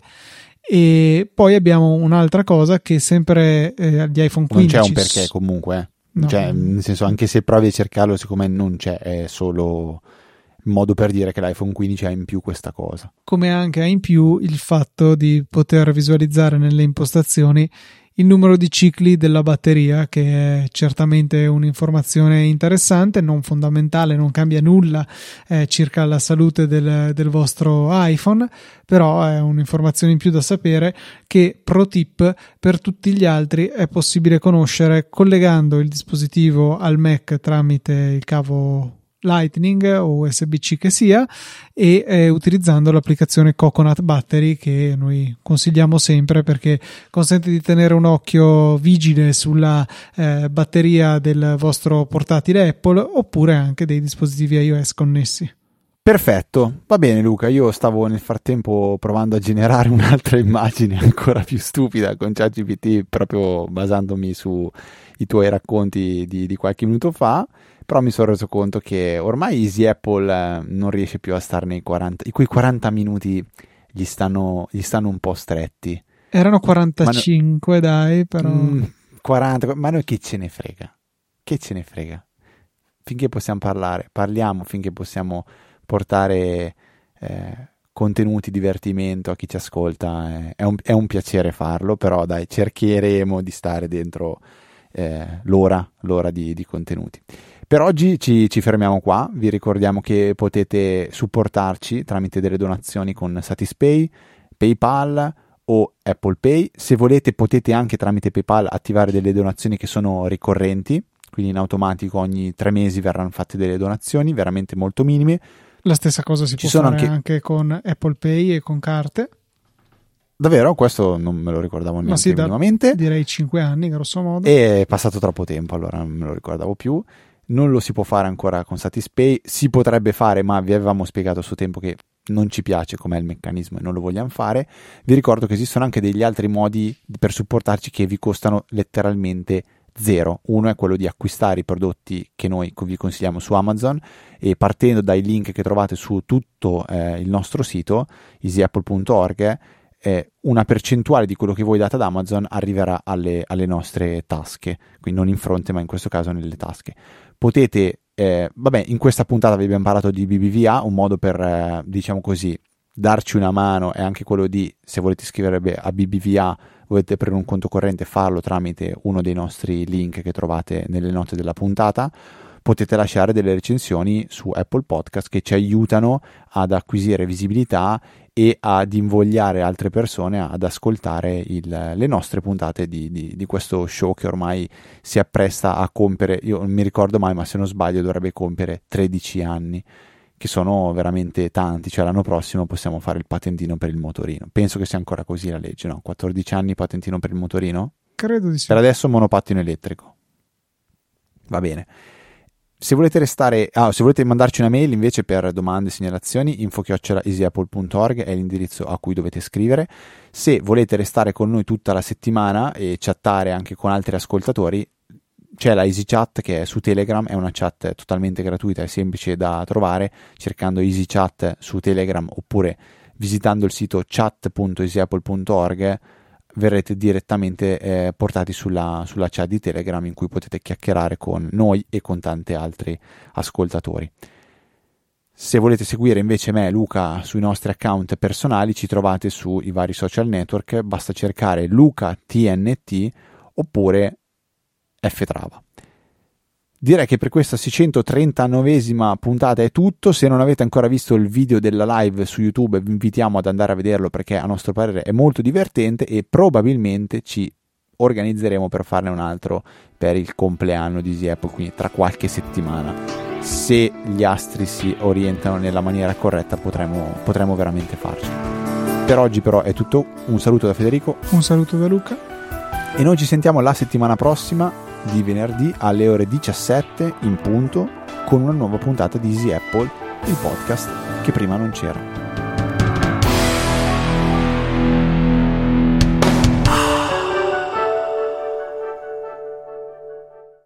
E poi abbiamo un'altra cosa che sempre eh, agli iPhone 15 non c'è un perché comunque, eh. no. cioè, nel senso anche se provi a cercarlo, secondo me non c'è, è solo modo per dire che l'iPhone 15 ha in più questa cosa. Come anche ha in più il fatto di poter visualizzare nelle impostazioni il numero di cicli della batteria, che è certamente un'informazione interessante, non fondamentale, non cambia nulla eh, circa la salute del, del, vostro iPhone, però è un'informazione in più da sapere che pro tip per tutti gli altri è possibile conoscere collegando il dispositivo al Mac tramite il cavo Lightning o USB-C che sia e eh, utilizzando l'applicazione Coconut Battery che noi consigliamo sempre perché consente di tenere un occhio vigile sulla eh, batteria del vostro portatile Apple oppure anche dei dispositivi iOS connessi. Perfetto, va bene Luca, io stavo nel frattempo provando a generare un'altra immagine ancora più stupida con ChatGPT proprio basandomi sui tuoi racconti di, di qualche minuto fa però mi sono reso conto che ormai Easy Apple eh, non riesce più a stare nei 40, i quei 40 minuti gli stanno, gli stanno un po' stretti. Erano 45, no, dai, però... Mm, 40, ma noi che ce ne frega? Che ce ne frega? Finché possiamo parlare, parliamo, finché possiamo portare eh, contenuti, divertimento a chi ci ascolta, eh, è, un, è, un, piacere farlo, però dai, cercheremo di stare dentro eh, l'ora, l'ora di, di contenuti. Per oggi ci, ci, fermiamo qua, vi ricordiamo che potete supportarci tramite delle donazioni con Satispay, PayPal o Apple Pay. Se volete potete anche tramite PayPal attivare delle donazioni che sono ricorrenti, quindi in automatico ogni tre mesi verranno fatte delle donazioni veramente molto minime. La stessa cosa si ci può fare anche... anche... con Apple Pay e con carte. Davvero? Questo non me lo ricordavo neanche Ma sì, minimamente. direi 5 anni, grosso modo. E è passato troppo tempo, allora non me lo ricordavo più non lo si può fare ancora con Satispay, si potrebbe fare, ma vi avevamo spiegato a suo tempo che non ci piace com'è il meccanismo e non lo vogliamo fare. Vi ricordo che esistono anche degli altri modi per supportarci che vi costano letteralmente zero. Uno è quello di acquistare i prodotti che noi vi consigliamo su Amazon e partendo dai link che trovate su tutto eh, il nostro sito easyapple.org eh, una percentuale di quello che voi date ad Amazon arriverà alle, alle nostre tasche, quindi non in fronte ma in questo caso nelle tasche potete, eh, vabbè, in questa puntata vi abbiamo parlato di BBVA, un modo per, eh, diciamo così, darci una mano è anche quello di, se volete iscrivervi a BBVA, volete aprire un conto corrente, farlo tramite uno dei nostri link che trovate nelle note della puntata. Potete lasciare delle recensioni su Apple Podcast che ci aiutano ad acquisire visibilità e ad invogliare altre persone ad ascoltare il, le nostre puntate di, di, di, questo show che ormai si appresta a compiere, io non mi ricordo mai, ma se non sbaglio dovrebbe compiere 13 anni, che sono veramente tanti, cioè l'anno prossimo possiamo fare il patentino per il motorino. Penso che sia ancora così la legge, no? 14 anni patentino per il motorino? Credo di sì. Per adesso monopattino elettrico. Va bene. Se volete restare, ah, se volete mandarci una mail invece per domande, segnalazioni, info-easyapple.org è l'indirizzo a cui dovete scrivere. Se volete restare con noi tutta la settimana e chattare anche con altri ascoltatori, c'è la EasyChat che è su Telegram, è una chat totalmente gratuita e semplice da trovare cercando EasyChat su Telegram oppure visitando il sito chat.easyapple.org verrete direttamente eh, portati sulla, sulla chat di Telegram in cui potete chiacchierare con noi e con tanti altri ascoltatori. Se volete seguire invece me, Luca, sui nostri account personali, ci trovate sui vari social network, basta cercare Luca TNT oppure Ftrava. Direi che per questa 639esima puntata è tutto. Se non avete ancora visto il video della live su YouTube, vi invitiamo ad andare a vederlo perché a nostro parere è molto divertente e probabilmente ci organizzeremo per farne un altro per il compleanno di Apple, quindi tra qualche settimana. Se gli astri si orientano nella maniera corretta, potremo, potremo veramente farcelo. Per oggi, però, è tutto. Un saluto da Federico. Un saluto da Luca. E noi ci sentiamo la settimana prossima di venerdì alle ore 17 in punto con una nuova puntata di Easy Apple, il podcast che prima non c'era.